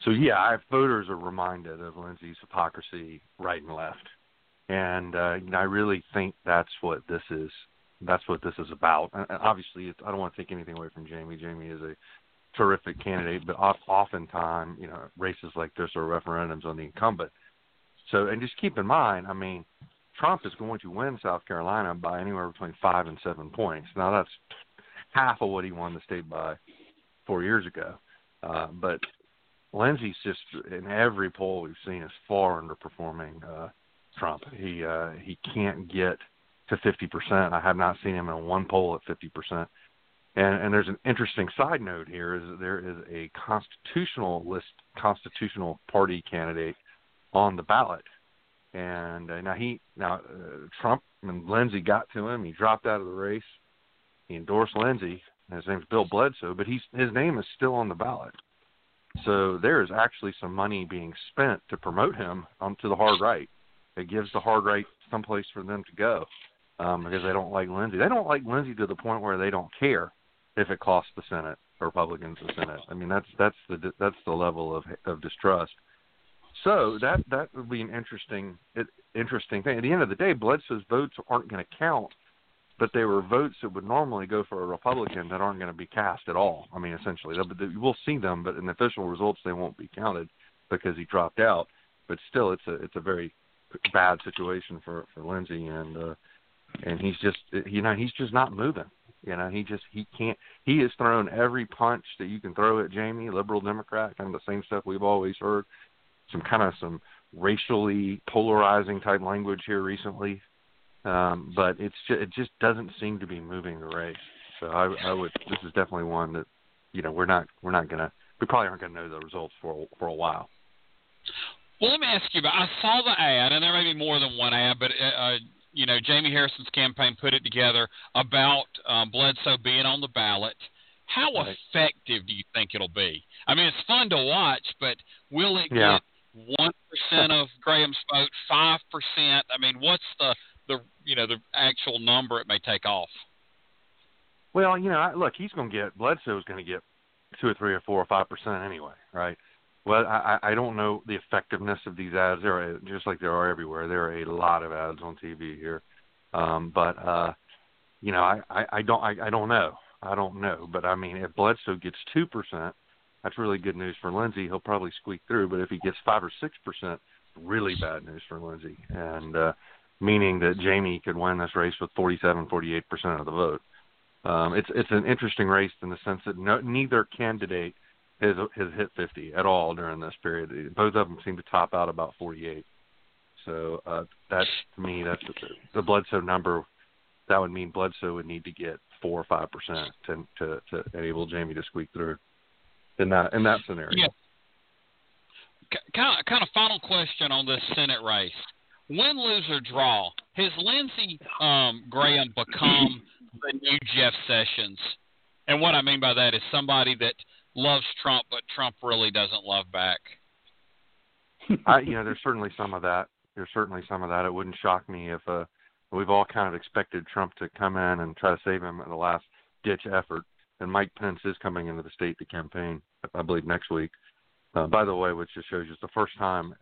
So yeah, I, voters are reminded of Lindsey's hypocrisy right and left, and uh, I really think that's what this is that's what this is about. And obviously, it's, I don't want to take anything away from Jamie. Jamie is a terrific candidate, but oftentimes, you know, races like this are referendums on the incumbent. So, and just keep in mind, I mean, Trump is going to win South Carolina by anywhere between five and seven points. Now, that's half of what he won the state by four years ago. Uh, but Lindsey's just in every poll we've seen is far underperforming uh, Trump. He uh, he can't get to 50%. I have not seen him in one poll at 50%. And, and there's an interesting side note here is that there is a constitutional list, constitutional party candidate on the ballot. And uh, now he, now uh, Trump and Lindsey got to him. He dropped out of the race. He endorsed Lindsey. His name's Bill Bledsoe, but he's his name is still on the ballot. So there is actually some money being spent to promote him onto the hard right. It gives the hard right some place for them to go um, because they don't like Lindsey. They don't like Lindsey to the point where they don't care if it costs the Senate Republicans the Senate. I mean that's that's the that's the level of of distrust. So that that would be an interesting interesting thing. At the end of the day, Bledsoe's votes aren't going to count, but they were votes that would normally go for a Republican that aren't going to be cast at all. I mean, essentially, we'll see them, but in the official results, they won't be counted because he dropped out. But still, it's a it's a very bad situation for for Lindsey, and uh, and he's just you know he's just not moving. You know, he just he can't. He has thrown every punch that you can throw at Jamie, liberal Democrat, kind of the same stuff we've always heard. Some kind of some racially polarizing type language here recently, um, but it's just, it just doesn't seem to be moving the race. So I, I would. This is definitely one that you know we're not we're not gonna we probably aren't gonna know the results for for a while. Well, let me ask you about. I saw the ad, and there may be more than one ad, but uh, you know, Jamie Harrison's campaign put it together about um, Bledsoe being on the ballot. How effective do you think it'll be? I mean, it's fun to watch, but will it yeah. get one percent of Graham's vote, five percent? I mean, what's the the you know the actual number it may take off? Well, you know, look, he's going to get Bledsoe's going to get two or three or four or five percent anyway, right? Well, I, I don't know the effectiveness of these ads. There are just like there are everywhere. There are a lot of ads on TV here, um, but uh, you know, I, I, I don't I, I don't know. I don't know. But I mean, if Bledsoe gets two percent, that's really good news for Lindsey. He'll probably squeak through. But if he gets five or six percent, really bad news for Lindsey, and uh, meaning that Jamie could win this race with 47, 48 percent of the vote. Um, it's it's an interesting race in the sense that no, neither candidate has has hit 50 at all during this period. Both of them seem to top out about 48. So uh, that's to me that's the, Bledsoe number. That would mean Bledsoe would need to get four or five percent to to to enable Jamie to squeak through in that in that scenario. Yeah. Kind of, kind of final question on this Senate race. Win, lose, or draw, has Lindsey um, Graham become the new Jeff Sessions? And what I mean by that is somebody that – loves Trump, but Trump really doesn't love back. (laughs) I, you know, there's certainly some of that. There's certainly some of that. It wouldn't shock me if uh, we've all kind of expected Trump to come in and try to save him in the last ditch effort. And Mike Pence is coming into the state to campaign, I believe, next week. Uh, by the way, which just shows you it's the first time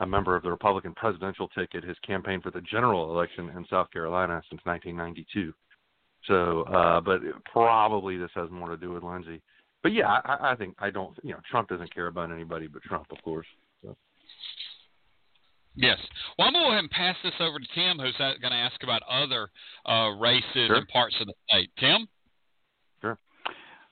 a member of the Republican presidential ticket has campaigned for the general election in South Carolina since 1992. So, uh, but probably this has more to do with Lindsey but yeah, I, I think I don't. You know, Trump doesn't care about anybody but Trump, of course. So. Yes. Well, I'm going to go ahead and pass this over to Tim, who's going to ask about other uh, races sure. and parts of the state. Tim. Sure.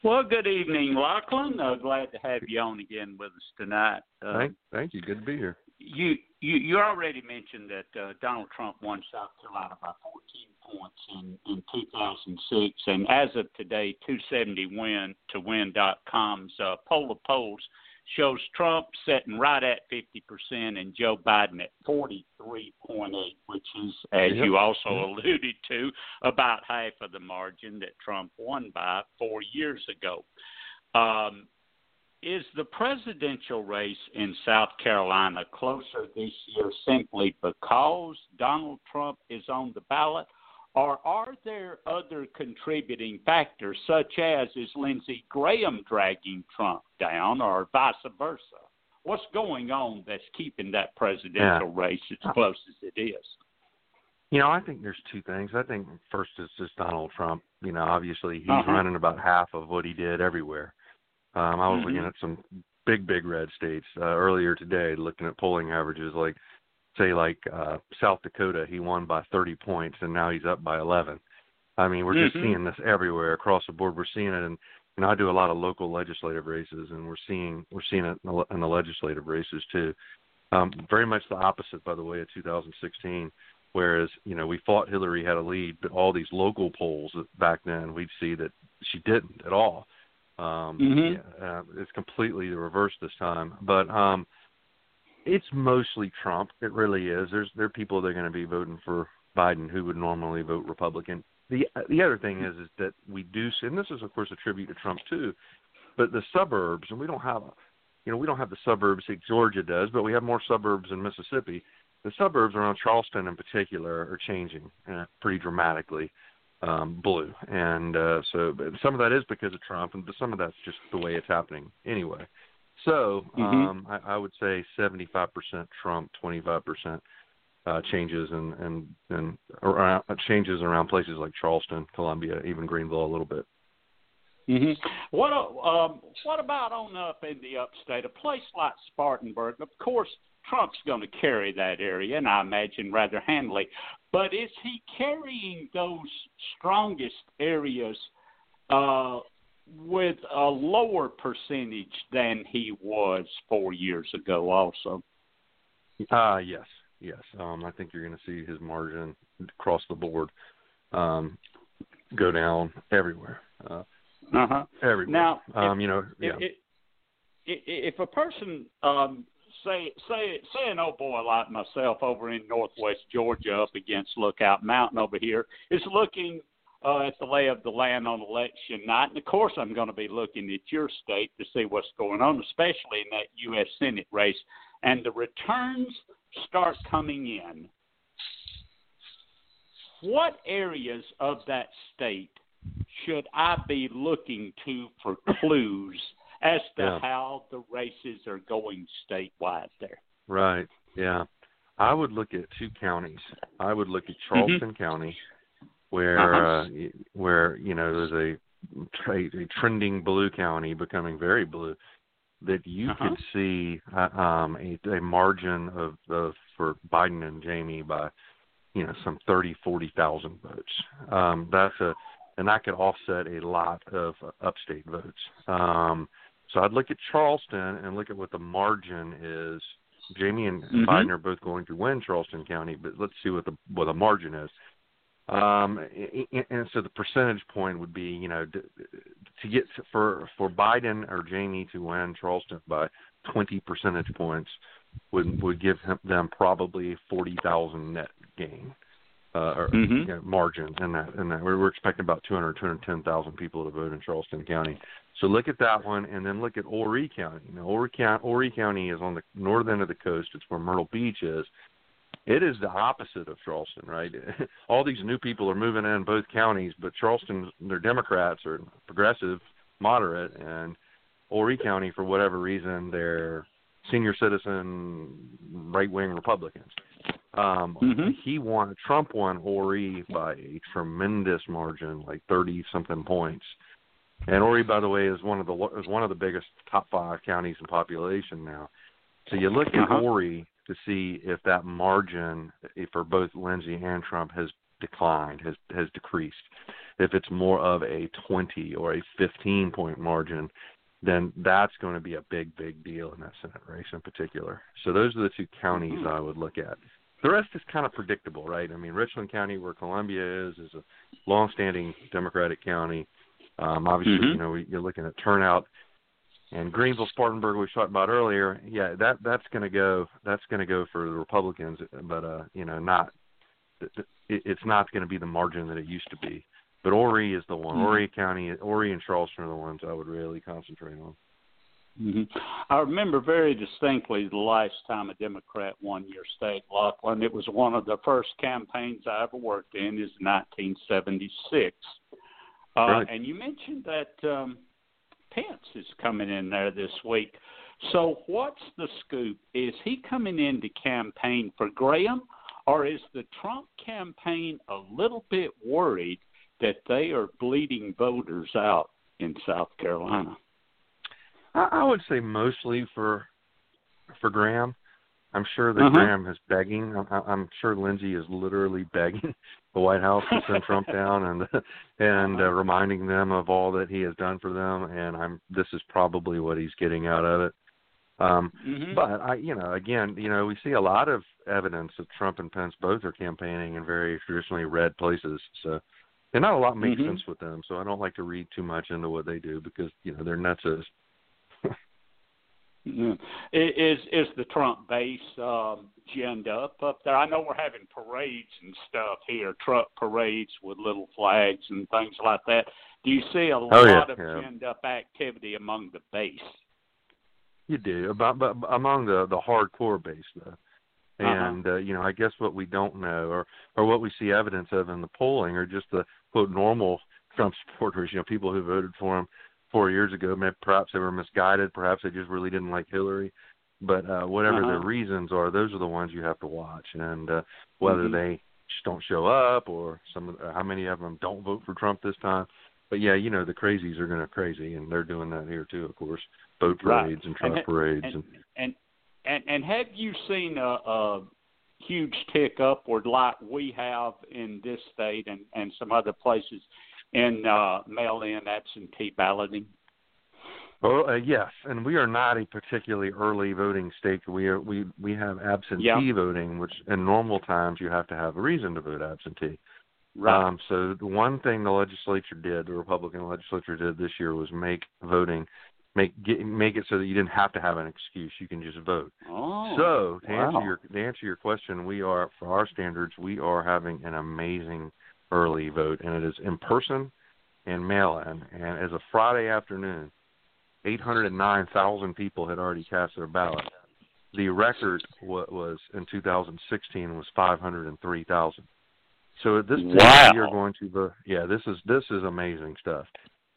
Well, good evening, Lachlan. Uh, glad to have you on again with us tonight. Uh, thank, thank you. Good to be here. You you, you already mentioned that uh, Donald Trump won South Carolina by 14 points in, in 2006, and as of today, 270 win to win.com's uh, poll of polls shows Trump sitting right at 50% and Joe Biden at 43.8, which is, as yep. you also alluded to, about half of the margin that Trump won by four years ago. Um, is the presidential race in South Carolina closer this year simply because Donald Trump is on the ballot? Or are there other contributing factors, such as is Lindsey Graham dragging Trump down, or vice versa? What's going on that's keeping that presidential yeah. race as close as it is? You know, I think there's two things. I think first is just Donald Trump. You know, obviously he's Uh-huh. running about half of what he did everywhere. Um, I was Mhm. looking at some big, big red states uh, earlier today, looking at polling averages. Like, say, like uh, South Dakota, he won by 30 points, and now he's up by 11. I mean, we're just Mhm. seeing this everywhere across the board. We're seeing it, and you know, I do a lot of local legislative races, and we're seeing we're seeing it in the, in the legislative races too. Um, very much the opposite, by the way, of 2016. Whereas, you know, we thought Hillary had a lead, but all these local polls back then, we'd see that she didn't at all. Um, Mhm. yeah, uh, it's completely the reverse this time. But um, it's mostly Trump. It really is. There's there are people that are going to be voting for Biden who would normally vote Republican. The the other thing is is that we do, see, and this is of course a tribute to Trump too, but the suburbs, and we don't have, you know, we don't have the suburbs that Georgia does, but we have more suburbs in Mississippi. The suburbs around Charleston in particular are changing uh, pretty dramatically um, blue, and uh, so some of that is because of Trump, and but some of that's just the way it's happening anyway. So Mhm. um, I, I would say 75% Trump, 25% uh, changes and and and around, changes around places like Charleston, Columbia, even Greenville a little bit. hmm What um, what about on up in the upstate? A place like Spartanburg, of course, Trump's going to carry that area, and I imagine rather handily. But is he carrying those strongest areas uh, with a lower percentage than he was four years ago? Also, Uh yes, yes. Um, I think you're going to see his margin across the board um, go down everywhere. Uh, uh huh. everywhere. Now, um, you know, yeah. if, if, if a person um, say say say an old boy like myself over in northwest Georgia up against Lookout Mountain over here is looking uh, at the lay of the land on election night, and of course I'm going to be looking at your state to see what's going on, especially in that U.S. Senate race, and the returns start coming in. What areas of that state should I be looking to for clues as to Yeah. how the races are going statewide there? Right. Yeah. I would look at two counties. I would look at Charleston County, where Uh-huh. uh, where you know there's a, a a trending blue county becoming very blue. That you Uh-huh. could see uh, um, a, a margin of, of for Biden and Jamie by you know some thirty forty thousand votes. Um, that's a and that could offset a lot of uh, upstate votes. Um, so I'd look at Charleston and look at what the margin is. Jamie and Mhm. Biden are both going to win Charleston County, but let's see what the what the margin is. Um, i- and so the percentage point would be, you know, d- to get to, for for Biden or Jamie to win Charleston by 20 percentage points would would give him, them probably 40,000 net gain uh, or Mhm. you know, margin in that. In that, we're, we're expecting about 200 210,000 people to vote in Charleston County. So look at that one, and then look at Horry County. Now, Horry County, Horry County is on the north end of the coast. It's where Myrtle Beach is. It is the opposite of Charleston, right? (laughs) All these new people are moving in both counties, but Charleston, they're Democrats or progressive, moderate, and Horry County, for whatever reason, they're senior citizen, right wing Republicans. Um, Mhm. He won. Trump won Horry by a tremendous margin, like thirty something points. And Horry, by the way, is one of the is one of the biggest top five counties in population now. So you look at Uh-huh. Horry to see if that margin if for both Lindsey and Trump has declined, has has decreased. If it's more of a 20 or a 15 point margin, then that's going to be a big, big deal in that Senate race in particular. So those are the two counties Mhm. I would look at. The rest is kind of predictable, right? I mean, Richland County, where Columbia is, is a longstanding Democratic county. Um, obviously, Mhm. you know, you're looking at turnout. And Greenville, Spartanburg, we talked about earlier. Yeah, that that's going to go. That's going to go for the Republicans, but uh, you know, not. it- It's not going to be the margin that it used to be. But Horry is the one. Mhm. Horry County, Horry and Charleston are the ones I would really concentrate on. Hmm I remember very distinctly the last time a Democrat won your state, Lachlan. It was one of the first campaigns I ever worked in. Is 1976, uh, Right. and you mentioned that um, Pence is coming in there this week. So, what's the scoop? Is he coming in to campaign for Graham, or is the Trump campaign a little bit worried that they are bleeding voters out in South Carolina? I, I would say mostly for for Graham. I'm sure that Uh-huh. Graham is begging. I, I'm sure Lindsey is literally begging (laughs) the White House to send Trump down and (laughs) and uh, reminding them of all that he has done for them. And I'm this is probably what he's getting out of it. Um, Mhm. But I, you know, again, you know, we see a lot of evidence that Trump and Pence both are campaigning in very traditionally red places. So, and not a lot makes Mhm. sense with them. So I don't like to read too much into what they do because you know they're nutsos. I- Is is the Trump base um, ginned up up there? I know we're having parades and stuff here, truck parades with little flags and things like that. Do you see a Oh, yeah, lot of yeah. ginned up activity among the base? You do, about but among the the hardcore base though, Uh-huh. and uh, you know, I guess what we don't know, or or what we see evidence of in the polling, are just the quote normal Trump (laughs) supporters. You know, people who voted for him four years ago. Maybe perhaps they were misguided. Perhaps they just really didn't like Hillary. But uh, whatever Uh-huh. their reasons are, those are the ones you have to watch, and uh, whether Mhm. they just don't show up, or some of, or how many of them don't vote for Trump this time. But yeah, you know, the crazies are going to crazy, and they're doing that here too, of course. Boat Right. parades and truck And- parades and, and and and and have you seen a, a huge tick upward like we have in this state and and some other places in uh, mail-in absentee balloting? Oh uh, yes, and we are not a particularly early voting state. We are we we have absentee Yeah. voting, which in normal times you have to have a reason to vote absentee. Right. Um, so the one thing the legislature did, the Republican legislature did this year, was make voting make get, make it so that you didn't have to have an excuse. You can just vote. oh, So to wow. answer your to answer your question, we are for our standards, we are having an amazing early vote, and it is in person and mail in. And as of Friday afternoon, 809,000 people had already cast their ballot. The record wa- was in 2016 was 503,000. So at this pace, Wow. we are going to vote. Yeah, this is this is amazing stuff.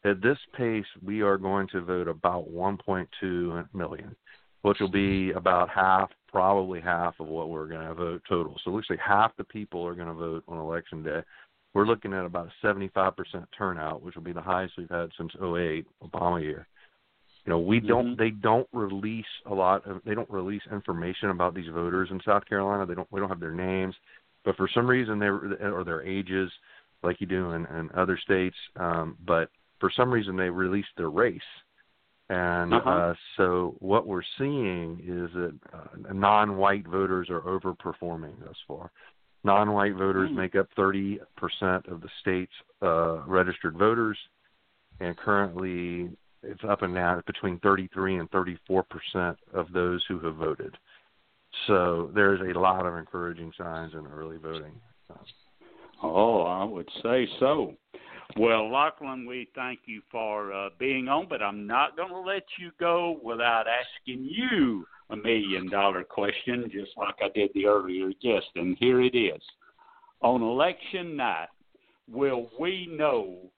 At this pace, we are going to vote about 1.2 million, which will be about half, probably half of what we're going to vote total. So it looks like half the people are going to vote on election day. We're looking at about a 75% turnout, which will be the highest we've had since 08, Obama year. You know, we don't. Mhm. They don't release a lot of. They don't release information about these voters in South Carolina. They don't. We don't have their names, but for some reason they or their ages, like you do in, in other states. Um, but for some reason they released their race, and Uh-huh. uh, so what we're seeing is that uh, non-white voters are overperforming thus far. Non-white voters Hmm. make up 30% of the state's uh, registered voters, and currently it's up and down between 33 and 34 percent of those who have voted. So there's a lot of encouraging signs in early voting. Oh, I would say so. Well, Lachlan, we thank you for uh, being on, but I'm not going to let you go without asking you a million dollar question, just like I did the earlier guest. And here it is. On election night, will we know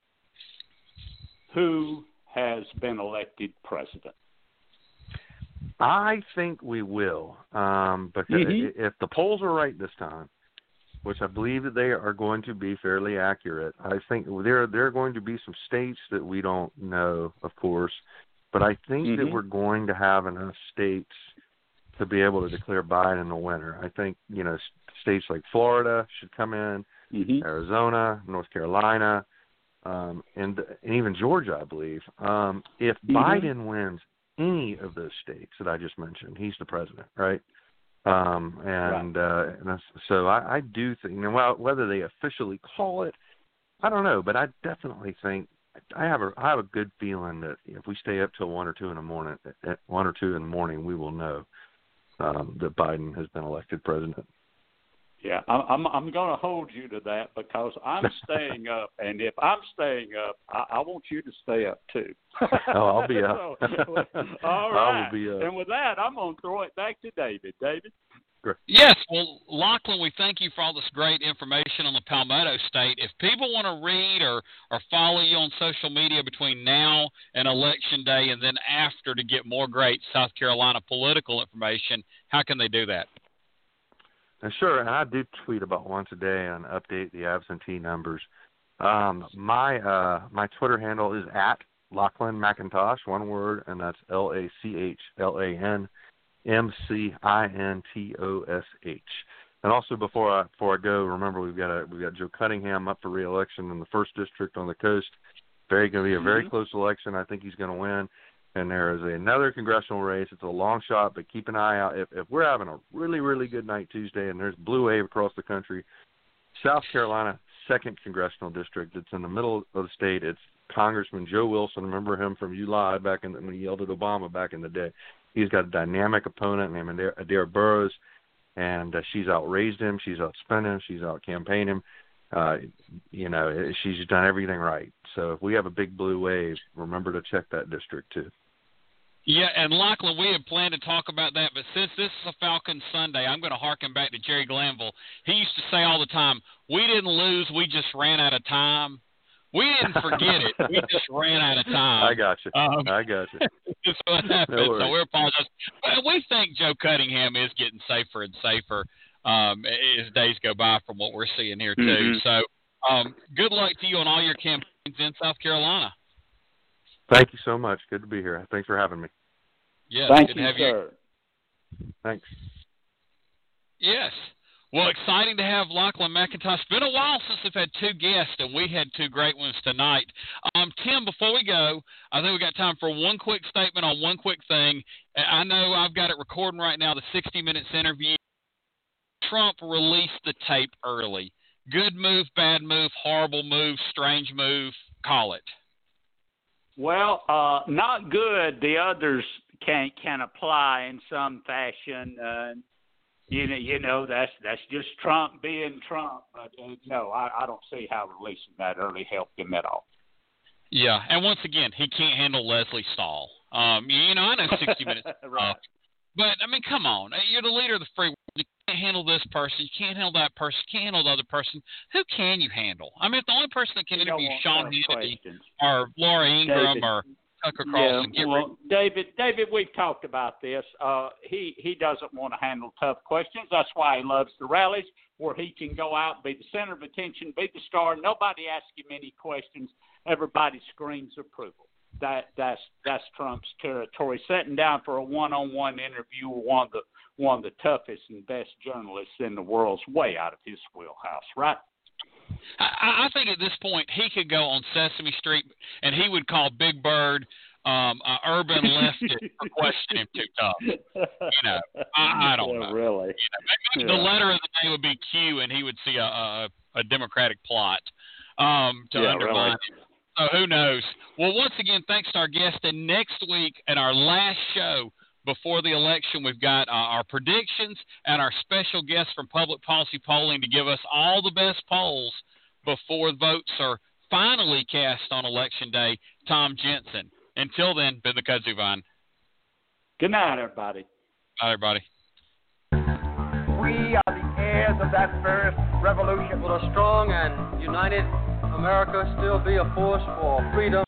who has been elected president? I think we will, um, because Mhm. if the polls are right this time, which I believe that they are going to be fairly accurate, I think there there are going to be some states that we don't know, of course, but I think that Mhm. we're going to have enough states to be able to declare Biden the winner. I think you know states like Florida should come in, Mm-hmm. Arizona, North Carolina, um, and, and even Georgia, I believe. Um, if Mhm. Biden wins any of those states that I just mentioned, he's the president, right? Um, and, uh, and so I, I do think, you know, well, whether they officially call it, I don't know, but I definitely think I have a I have a good feeling that if we stay up till one or two in the morning, at one or two in the morning, we will know um, that Biden has been elected president. Yeah, I'm I'm, I'm going to hold you to that because I'm (laughs) staying up, and if I'm staying up, I, I want you to stay up too. (laughs) Oh, I'll be up. (laughs) So, all I will be up. And with that, I'm going to throw it back to David. David. Yes, well, Lachlan, we thank you for all this great information on the Palmetto State. If people want to read or, or follow you on social media between now and Election Day and then after to get more great South Carolina political information, how can they do that? And sure, and I do tweet about once a day and update the absentee numbers. Um, my uh, my Twitter handle is at Lachlan McIntosh, one word, and that's L A C H L A N M C I N T O S H. And also before I before I go, remember we've got a we've got Joe Cunningham up for reelection in the first district on the coast. Very going to be a very Mhm. close election. I think he's going to win. And there is another congressional race. It's a long shot, but keep an eye out. If if we're having a really really good night Tuesday, and there's blue wave across the country, South Carolina second congressional district. It's in the middle of the state. It's Congressman Joe Wilson. Remember him from ULI back in the, when he yelled at Obama back in the day. He's got a dynamic opponent named Adair, Adair Boroughs, and uh, she's outraised him. She's outspent him. She's out campaigned him. Uh, you know, she's done everything right. So if we have a big blue wave, remember to check that district too. Yeah, and Lachlan, we had planned to talk about that, but since this is a Falcon Sunday, I'm going to harken back to Jerry Glanville. He used to say all the time, "We didn't lose, we just ran out of time." We didn't forget it; we just (laughs) ran out of time. I got you. Um, I got you. (laughs) That's what happened. No so worries. we apologize. But we think Joe Cunningham is getting safer and safer um, as days go by from what we're seeing here too. Mhm. So um, good luck to you on all your campaigns in South Carolina. Thank you so much. Good to be here. Thanks for having me. Yes, Thank good you, to have sir. Thanks. Yes. Well, exciting to have Lachlan McIntosh. It's been a while since we've had two guests, and we had two great ones tonight. Um, Tim, before we go, I think we got time for one quick statement on one quick thing. I know I've got it recording right now, the 60 Minutes interview. Trump released the tape early. Good move, bad move, horrible move, strange move. Call it. Well, uh, not good. The others can can apply in some fashion. Uh, you know, you know that's that's just Trump being Trump. But uh, no, I, I don't see how releasing that early helped him at all. Yeah, and once again, he can't handle Lesley Stahl. Um, you know, I know 60 Minutes (laughs) right. But I mean, come on, you're the leader of the free world. You can't handle this person. You can't handle that person. You can't handle the other person. Who can you handle? I mean, if the only person that can You interview Sean Hannity or Laura Ingraham David. or Tucker Carlson, rid. well, David, David, we've talked about this. Uh, he he doesn't want to handle tough questions. That's why he loves the rallies where he can go out, be the center of attention, be the star. Nobody asks him any questions. Everybody screams approval. That that's that's Trump's territory. Sitting down for a one-on-one interview with one of the one of the toughest and best journalists in the world's way out of his wheelhouse, right? I, I think at this point he could go on Sesame Street and he would call Big Bird um, uh, urban leftist for questioning him too tough. You know, I, I don't Yeah, know. Really. Maybe Yeah. the letter of the day would be Q, and he would see a a, a Democratic plot um, to Yeah, undermine really. So who knows? Well, once again, thanks to our guest. And next week, at our last show before the election, we've got uh, our predictions and our special guest from Public Policy Polling to give us all the best polls before votes are finally cast on Election Day. Tom Jensen. Until then, been the Kudzu Vine. Good night, everybody. Bye, everybody. We are the heirs of that first revolution. Will a strong and united America still be a force for freedom?